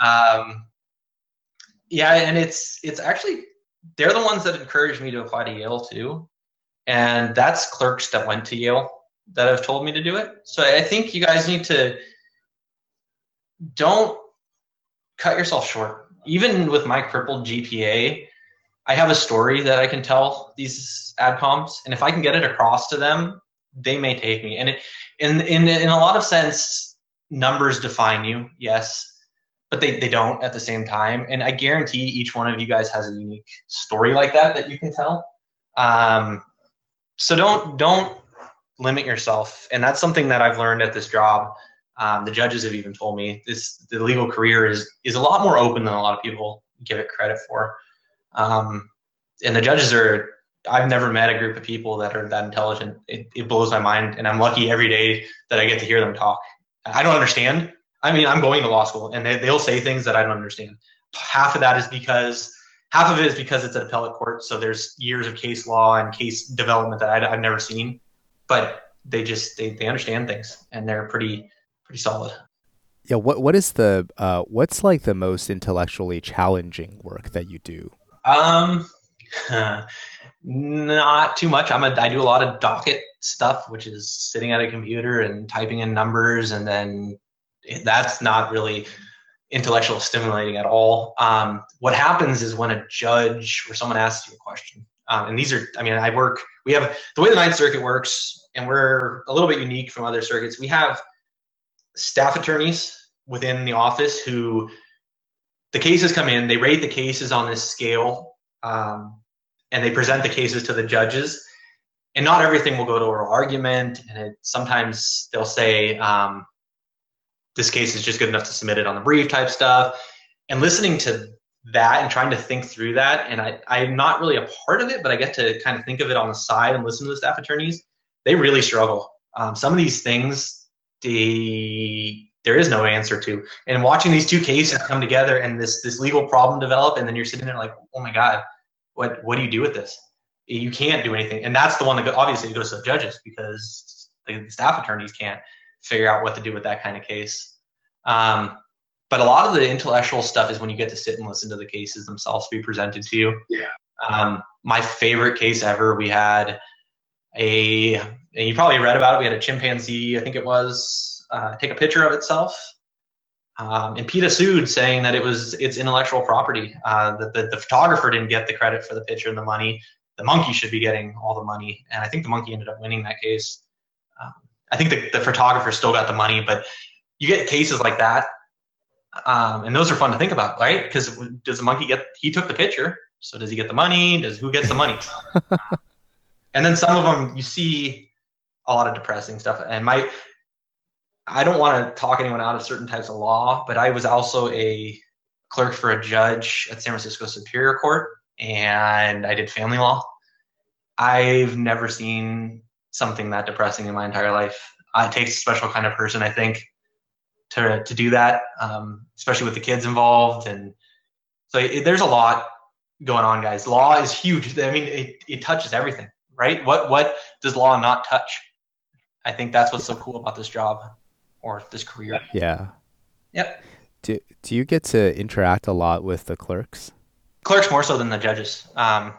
Um, yeah, and it's it's actually they're the ones that encouraged me to apply to Yale too, and that's clerks that went to Yale that have told me to do it. So I think you guys need to don't cut yourself short even with my crippled GPA, I have a story that I can tell these ad adcoms, and if I can get it across to them, they may take me. And it, in in in a lot of sense, numbers define you, yes, but they they don't at the same time. And I guarantee each one of you guys has a unique story like that that you can tell. Um, so don't don't limit yourself, and that's something that I've learned at this job. Um, the judges have even told me this: the legal career is is a lot more open than a lot of people give it credit for. Um, and the judges are. I've never met a group of people that are that intelligent. It, it blows my mind, and I'm lucky every day that I get to hear them talk. I don't understand. I mean, I'm going to law school, and they, they'll say things that I don't understand. Half of that is because half of it is because it's an appellate court, so there's years of case law and case development that I, have never seen. But they just they, they understand things, and they're pretty pretty solid. Yeah, what what is the uh, what's like the most intellectually challenging work that you do? Um, not too much. I'm a I do a lot of docket stuff, which is sitting at a computer and typing in numbers, and then that's not really intellectual stimulating at all. Um, what happens is when a judge or someone asks you a question, um, and these are, I mean, I work. We have the way the Ninth Circuit works, and we're a little bit unique from other circuits. We have staff attorneys within the office who the cases come in, they rate the cases on this scale, um, and they present the cases to the judges. And not everything will go to oral argument, and it, sometimes they'll say um, this case is just good enough to submit it on the brief type stuff. And listening to that and trying to think through that, and I, I'm not really a part of it, but I get to kind of think of it on the side and listen to the staff attorneys. They really struggle. Um, some of these things they there is no answer to. And watching these two cases come together and this this legal problem develop, and then you're sitting there like, oh my god, what what do you do with this? You can't do anything, and that's the one that go, obviously goes to the judges because the staff attorneys can't figure out what to do with that kind of case. Um, but a lot of the intellectual stuff is when you get to sit and listen to the cases themselves be presented to you. Yeah. Um, my favorite case ever, we had a, and you probably read about it. We had a chimpanzee, I think it was, uh, take a picture of itself. Um, and PETA sued, saying that it was its intellectual property. Uh, that the, the photographer didn't get the credit for the picture and the money. The monkey should be getting all the money, and I think the monkey ended up winning that case. Um, I think the, the photographer still got the money, but you get cases like that, um, and those are fun to think about, right? Because does the monkey get? He took the picture, so does he get the money? Does who gets the money? and then some of them you see a lot of depressing stuff. And my, I don't want to talk anyone out of certain types of law, but I was also a clerk for a judge at San Francisco Superior Court, and I did family law. I've never seen something that depressing in my entire life. It takes a special kind of person, I think, to to do that, um, especially with the kids involved. And so it, there's a lot going on, guys. Law is huge. I mean, it, it touches everything, right? What what does law not touch? I think that's what's so cool about this job or this career. Yeah. Yep. Do do you get to interact a lot with the clerks? Clerks more so than the judges. Um,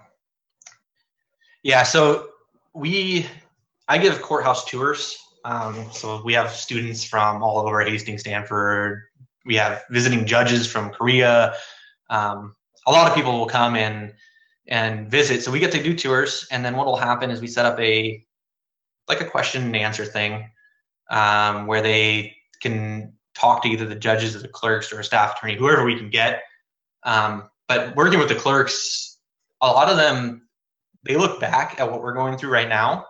yeah. So we, I give courthouse tours. Um, so we have students from all over Hastings, Stanford. We have visiting judges from Korea. Um, a lot of people will come in and visit. So we get to do tours, and then what will happen is we set up a like a question and answer thing um, where they can talk to either the judges or the clerks or a staff attorney, whoever we can get. Um, but working with the clerks, a lot of them they look back at what we're going through right now,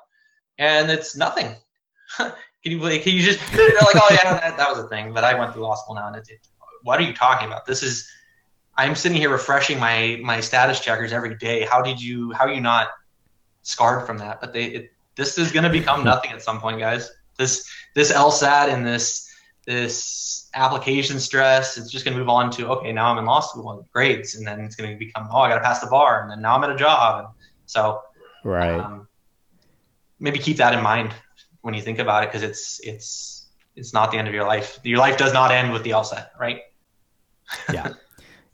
and it's nothing. can you can you just they're like, oh yeah, that, that was a thing. But I went through law school now, and what are you talking about? This is I'm sitting here refreshing my my status checkers every day. How did you? How are you not scarred from that? But they it, this is going to become nothing at some point, guys. This this LSAT and this this application stress, it's just going to move on to okay, now I'm in law school and grades, and then it's going to become oh, I got to pass the bar, and then now I'm at a job, and so right. Um, maybe keep that in mind when you think about it, because it's it's it's not the end of your life. Your life does not end with the LSAT, right? yeah,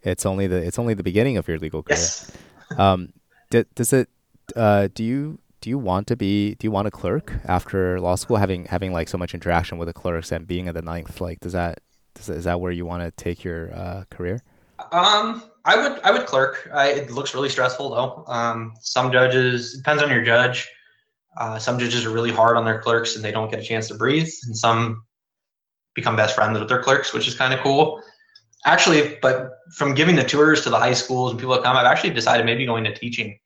it's only the it's only the beginning of your legal career. Yes. Um, d- does it? Uh, do you do you want to be do you want a clerk after law school having having like so much interaction with the clerks and being at the ninth like does that does, is that where you want to take your uh, career Um, I would I would clerk. I, it looks really stressful though. Um, some judges depends on your judge. Uh, some judges are really hard on their clerks and they don't get a chance to breathe, and some become best friends with their clerks, which is kind of cool. Actually, but from giving the tours to the high schools and people that come, I've actually decided maybe going to teaching.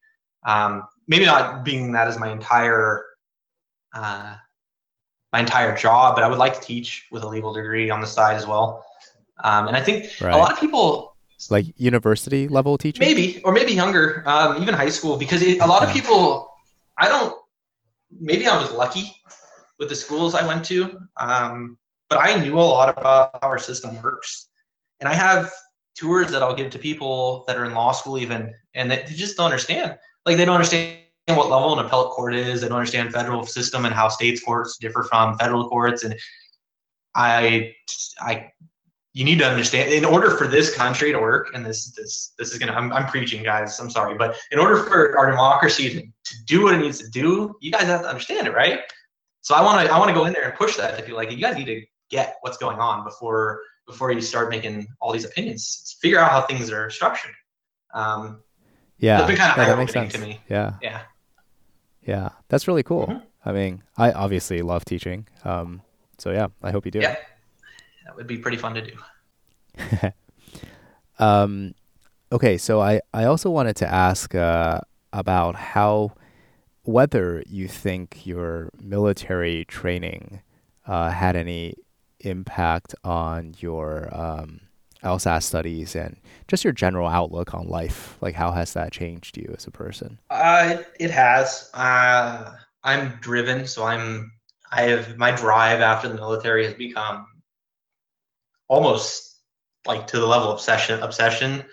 Um, maybe not being that as my entire uh, my entire job, but I would like to teach with a legal degree on the side as well. Um, and I think Right. a lot of people like university level teaching maybe or maybe younger um, even high school because it, a lot of people i don't maybe i was lucky with the schools i went to um, but i knew a lot about how our system works and i have tours that i'll give to people that are in law school even and they, just don't understand. Like they don't understand what level an appellate court is. They don't understand federal system and how states courts differ from federal courts. And i i you need to understand in order for this country to work and this this this is gonna I'm, I'm preaching guys i'm sorry but in order for our democracy to, to do what it needs to do you guys have to understand it right? So i want to i want to go in there and push that to feel like you guys need to get what's going on before before you start making all these opinions. Figure out how things are structured. Um, yeah. That's been kinda yeah, that makes sense to me. yeah. Yeah. Yeah. That's really cool. Mhm. i mean i obviously love teaching. Um so yeah i hope you do. Yeah. That would be pretty fun to do. Um, okay, so I, I also wanted to ask uh, about how whether you think your military training uh, had any impact on your um, LSAT studies and just your general outlook on life. Like, how has that changed you as a person? Uh, it has. Uh, I'm driven, so I'm. I have my drive after the military has become almost like to the level of obsession. Obsession.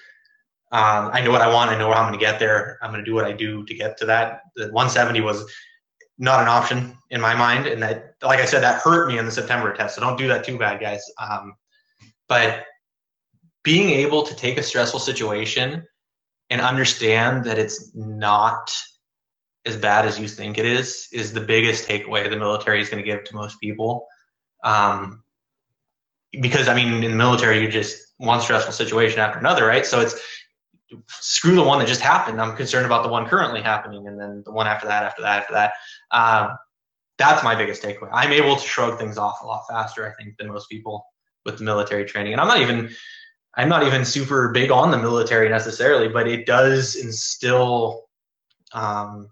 Um, I know what I want. I know how I'm going to get there. I'm going to do what I do to get to that. The 170 was not an option in my mind, and that, like I said, that hurt me in the September test. So don't do that too bad, guys. Um, but being able to take a stressful situation and understand that it's not as bad as you think it is is the biggest takeaway the military is going to give to most people. Um, because I mean, in the military, you just one stressful situation after another, right? So it's screw the one that just happened. I'm concerned about the one currently happening, and then the one after that, after that, after that. Um, that's my biggest takeaway. I'm able to shrug things off a lot faster, I think, than most people with the military training. And I'm not even I'm not even super big on the military necessarily, but it does instill um,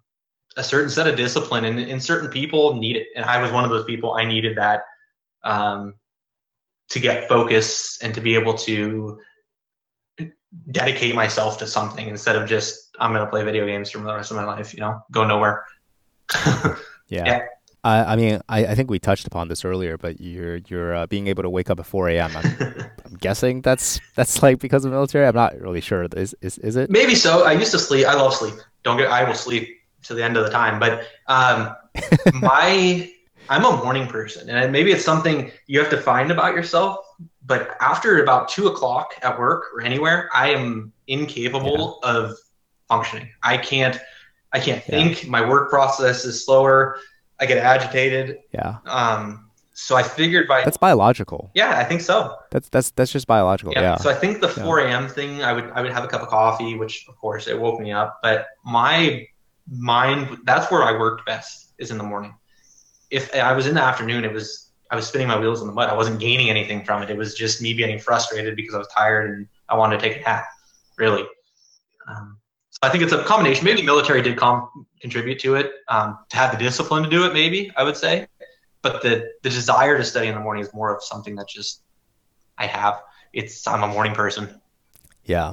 a certain set of discipline, and, and certain people need it. And I was one of those people. I needed that um, to get focus and to be able to dedicate myself to something instead of just I'm going to play video games for the rest of my life. You know, go nowhere. yeah. yeah. I, I mean, I, I think we touched upon this earlier, but you're you're uh, being able to wake up at 4 a.m. I'm, I'm guessing that's that's like because of military. I'm not really sure. Is is is it? Maybe so. I used to sleep. I love sleep. Don't get. I will sleep to the end of the time. But um, my I'm a morning person, and maybe it's something you have to find about yourself. But after about two o'clock at work or anywhere, I am incapable yeah. of functioning. I can't. I can't think. Yeah. My work process is slower. I get agitated. Yeah. Um, so I figured by that's biological. Yeah, I think so. That's that's that's just biological. Yeah. yeah. So I think the 4 a.m. thing, I would I would have a cup of coffee, which of course it woke me up. But my mind, that's where I worked best, is in the morning. If I was in the afternoon, it was I was spinning my wheels in the mud. I wasn't gaining anything from it. It was just me getting frustrated because I was tired and I wanted to take a nap. Really. Um, I think it's a combination. Maybe military did com- contribute to it, um, to have the discipline to do it. Maybe I would say, but the the desire to study in the morning is more of something that just I have. It's I'm a morning person. Yeah.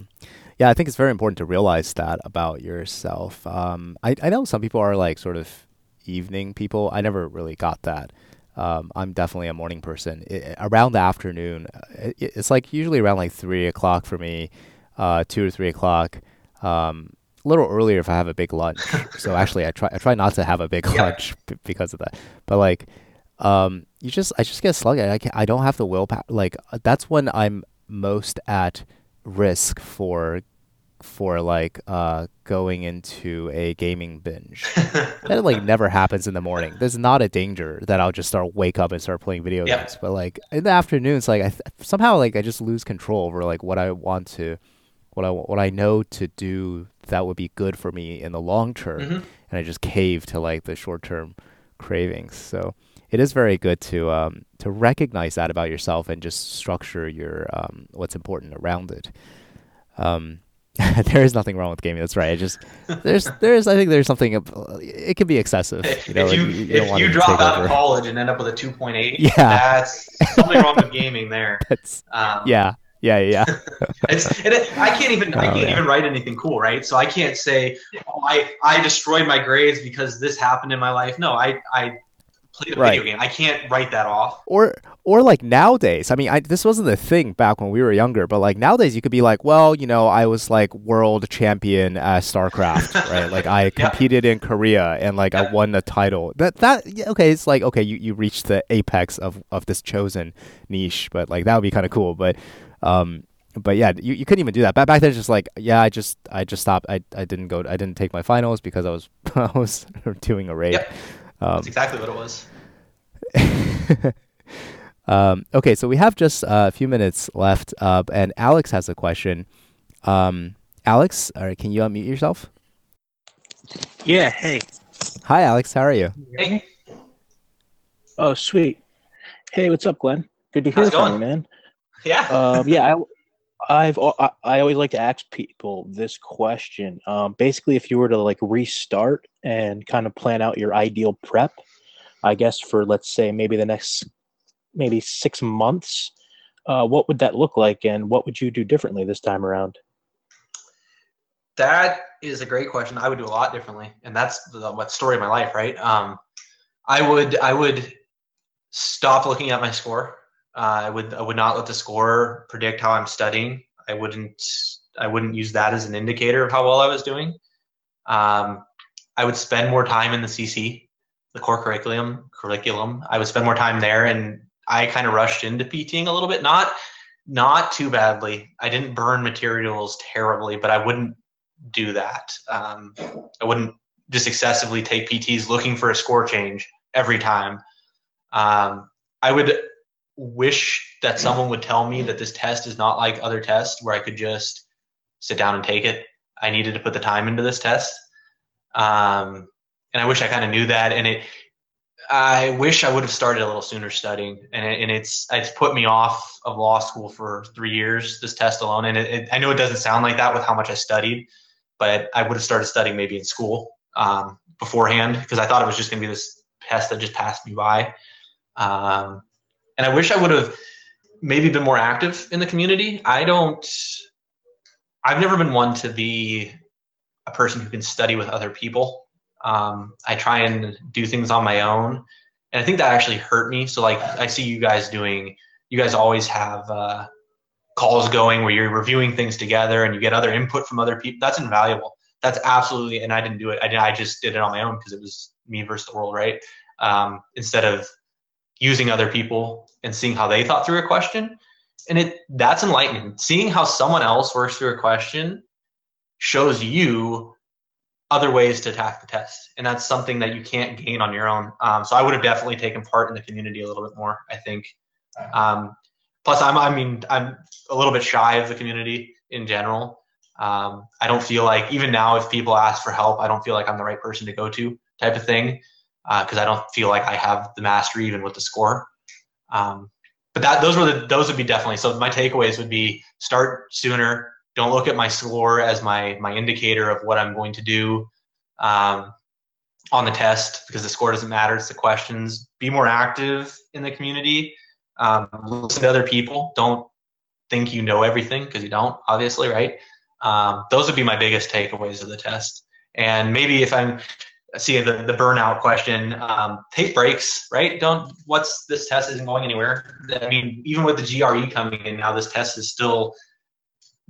Yeah, I think it's very important to realize that about yourself. Um, I, I know some people are like sort of evening people. I never really got that. Um, I'm definitely a morning person. It, around the afternoon, it, it's like usually around like three o'clock for me, uh, two or three o'clock. Um, a little earlier if I have a big lunch. so actually, I try I try not to have a big yeah. lunch b- because of that. But like, um, you just I just get sluggish. I can't, I don't have the willpower. Like uh, that's when I'm most at risk for for like uh going into a gaming binge. that like never happens in the morning. There's not a danger that I'll just start wake up and start playing video games. But like in the afternoon, it's like I th- somehow like I just lose control over like what I want to what I what I know to do that would be good for me in the long term, mm-hmm. and I just cave to like the short term cravings. So it is very good to um, to recognize that about yourself and just structure your um, what's important around it. Um, there is nothing wrong with gaming. That's right. I just there's there's I think there's something it can be excessive. You know, if you, you, you if you drop out over. of college and end up with a 2.8, yeah, that's something wrong with gaming there. Um, yeah, yeah, yeah. it's, it, I can't even oh, I can't yeah. even write anything cool, right? So I can't say, oh, I I destroyed my grades because this happened in my life. No, I I played a right. video game. I can't write that off. Or or like nowadays. I mean, I, this wasn't a thing back when we were younger, but like nowadays, you could be like, well, you know, I was like world champion at StarCraft, right? Like I competed in Korea and like I won the title. That that okay, it's like okay, you you reached the apex of of this chosen niche, but like that would be kind of cool, but um, but yeah, you, you couldn't even do that. Back back then, it's just like yeah, I just I just stopped. I, I didn't go. I didn't take my finals because I was I was doing a raid. Yep. Um, That's exactly what it was. um, okay, so we have just uh, a few minutes left, uh, and Alex has a question. Um, Alex, all right, can you unmute yourself? Yeah. Hey. Hi, Alex. How are you? Hey. Oh, sweet. Hey, what's up, Glenn? Good to hear from you, man. Yeah. Um, yeah. I, I've I, I always like to ask people this question. Um, basically, if you were to like restart and kind of plan out your ideal prep, I guess for let's say maybe the next maybe six months, uh, what would that look like, and what would you do differently this time around? That is a great question. I would do a lot differently, and that's the what story of my life, right? Um, I would I would stop looking at my score Uh, I would I would not let the score predict how I'm studying. I wouldn't I wouldn't use that as an indicator of how well I was doing. Um, I would spend more time in the CC, the core curriculum curriculum. I would spend more time there, and I kind of rushed into PTing a little bit. Not not too badly. I didn't burn materials terribly, but I wouldn't do that. Um, I wouldn't just excessively take PTs looking for a score change every time. Um, I would wish that someone would tell me that this test is not like other tests where I could just sit down and take it. I needed to put the time into this test. Um, and I wish I kind of knew that. And it, I wish I would have started a little sooner studying, and, it, and it's it's put me off of law school for three years. This test alone, and it, it, I know it doesn't sound like that with how much I studied, but I would have started studying maybe in school um, beforehand because I thought it was just going to be this test that just passed me by. Um, and I wish I would have maybe been more active in the community. I don't. I've never been one to be a person who can study with other people. Um, I try and do things on my own, and I think that actually hurt me. So like I see you guys doing, you guys always have uh, calls going where you're reviewing things together and you get other input from other people. That's invaluable. That's absolutely, and I didn't do it. I, I just did it on my own because it was me versus the world, right? Um, instead of using other people and seeing how they thought through a question, and it that's enlightening. Seeing how someone else works through a question shows you other ways to attack the test. And that's something that you can't gain on your own. Um, so I would have definitely taken part in the community a little bit more, I think. Um, plus, I'm, I mean, I'm a little bit shy of the community in general. Um, I don't feel like, even now, if people ask for help, I don't feel like I'm the right person to go to type of thing because uh, I don't feel like I have the mastery even with the score. Um, but that those were the those would be definitely so my takeaways would be start sooner don't look at my score as my my indicator of what I'm going to do um, on the test because the score doesn't matter. It's the questions. Be more active in the community. Um, listen to other people. Don't think you know everything because you don't, obviously, right? Um, those would be my biggest takeaways of the test. And maybe if I'm seeing the, the burnout question, um, take breaks, right? Don't, what's this test isn't going anywhere. I mean, even with the GRE coming in now, this test is still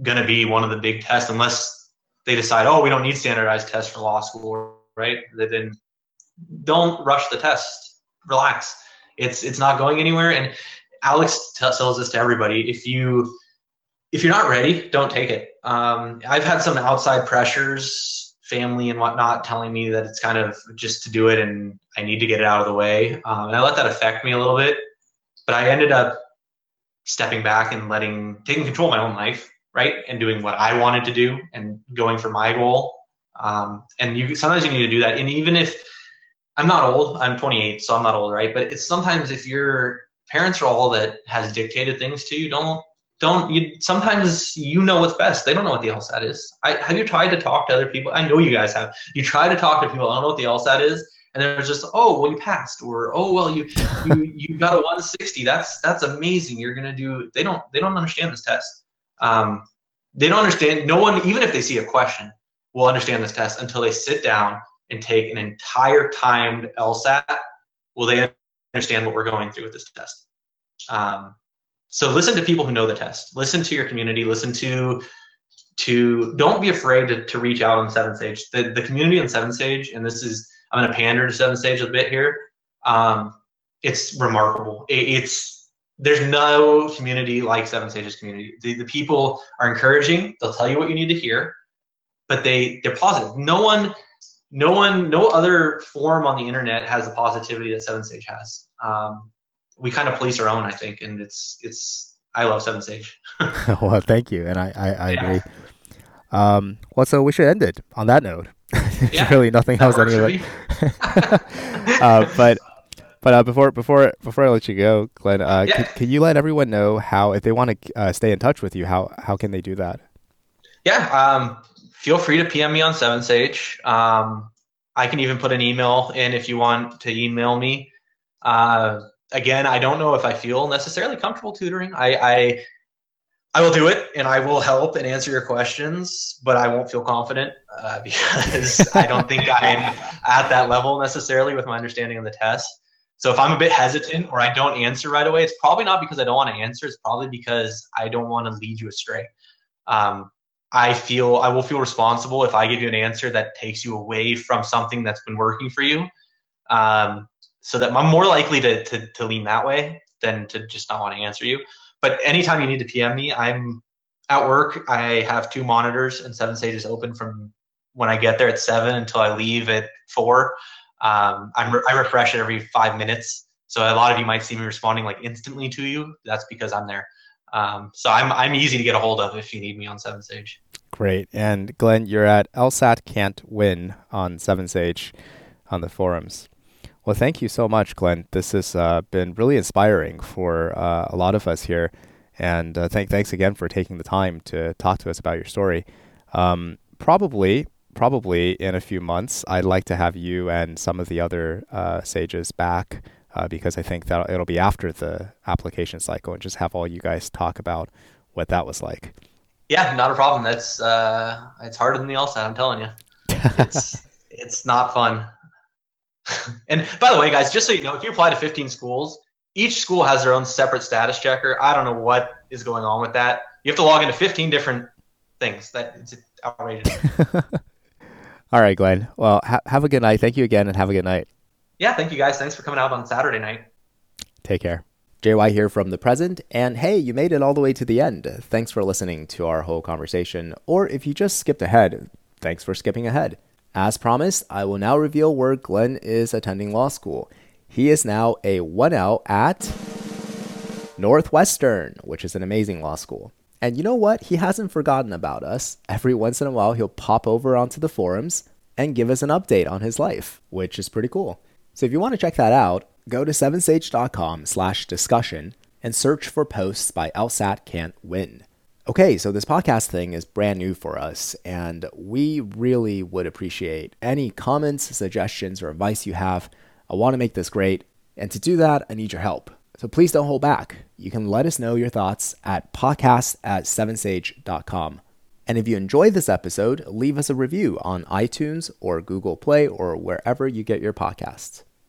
going to be one of the big tests unless they decide, oh, we don't need standardized tests for law school, right? Then don't rush the test. Relax. It's it's not going anywhere. And Alex tells this to everybody. If you if you're not ready, don't take it. Um, I've had some outside pressures, family and whatnot, telling me that it's kind of just to do it and I need to get it out of the way. Um, and I let that affect me a little bit. But I ended up stepping back and letting taking control of my own life right and doing what i wanted to do and going for my goal um, and you sometimes you need to do that and even if i'm not old i'm 28 so i'm not old right but it's sometimes if your parents are all that has dictated things to you don't don't you sometimes you know what's best. They don't know what the lsat is. I, have you tried to talk to other people? I know you guys have. You try to talk to people i don't know what the lsat is. And there's just oh well you passed or oh well you you you got a 160 that's that's amazing. You're gonna do they don't they don't understand this test. Um, they don't understand. No one, even if they see a question, will understand this test until they sit down and take an entire timed LSAT. Will they understand what we're going through with this test? Um, so listen to people who know the test. Listen to your community. Listen to to don't be afraid to, to reach out on Seven Sage. The the community on Seven Sage, and this is I'm going to pander to Seven Sage a bit here. Um, it's remarkable. It, it's there's no community like Seven Sage's community. The, the people are encouraging. They'll tell you what you need to hear, but they they're positive. No one, no one, no other forum on the internet has the positivity that Seven Sage has. Um, we kind of police our own, I think, and it's it's. I love Seven Sage. well, thank you, and I I, I yeah. agree. Um, well, so we should end it on that note. There's yeah, really nothing else anyway. uh, but but uh, before before before I let you go, Glenn, uh, yeah. can, can, you let everyone know how if they want to uh, stay in touch with you, how how can they do that? Yeah, um, feel free to PM me on Seven Sage. Um, I can even put an email in if you want to email me. Uh, again, I don't know if I feel necessarily comfortable tutoring. I, I I will do it and I will help and answer your questions, but I won't feel confident uh, because I don't think I'm at that level necessarily with my understanding of the test. So if I'm a bit hesitant or I don't answer right away, it's probably not because I don't want to answer. It's probably because I don't want to lead you astray. Um, I feel I will feel responsible if I give you an answer that takes you away from something that's been working for you. Um, so that I'm more likely to, to, to lean that way than to just not want to answer you. But anytime you need to PM me, I'm at work. I have two monitors and Seven Sage is open from when I get there at seven until I leave at four. Um, re- i refresh it every five minutes. So a lot of you might see me responding like instantly to you. That's because I'm there. Um, so I'm I'm easy to get a hold of if you need me on Seven Sage. Great. And Glenn, you're at LSAT can't win on Seven Sage on the forums. Well, thank you so much, Glenn. This has uh, been really inspiring for uh, a lot of us here. And uh, thank, thanks again for taking the time to talk to us about your story. Um, probably probably in a few months, I'd like to have you and some of the other uh, sages back uh, because I think that it'll be after the application cycle and just have all you guys talk about what that was like. Yeah, not a problem. That's uh, it's harder than the LSAT. I'm telling you, it's it's not fun. and by the way, guys, just so you know, if you apply to 15 schools, each school has their own separate status checker. I don't know what is going on with that. You have to log into 15 different things. That it's outrageous. All right, Glenn. Well, ha- have a good night. Thank you again, and have a good night. Yeah, thank you guys. Thanks for coming out on Saturday night. Take care. JY here from the present, and hey, you made it all the way to the end. Thanks for listening to our whole conversation, or if you just skipped ahead, thanks for skipping ahead. As promised, I will now reveal where Glenn is attending law school. He is now a 1L at Northwestern, which is an amazing law school. And you know what? He hasn't forgotten about us. Every once in a while, he'll pop over onto the forums and give us an update on his life, which is pretty cool. So if you want to check that out, go to sevensage.com slash discussion and search for posts by LSAT Can't Win. Okay, so this podcast thing is brand new for us, and we really would appreciate any comments, suggestions, or advice you have. I want to make this great, and to do that, I need your help. So please don't hold back. You can let us know your thoughts at podcast at sevensage.com. And if you enjoyed this episode, leave us a review on iTunes or Google Play or wherever you get your podcasts.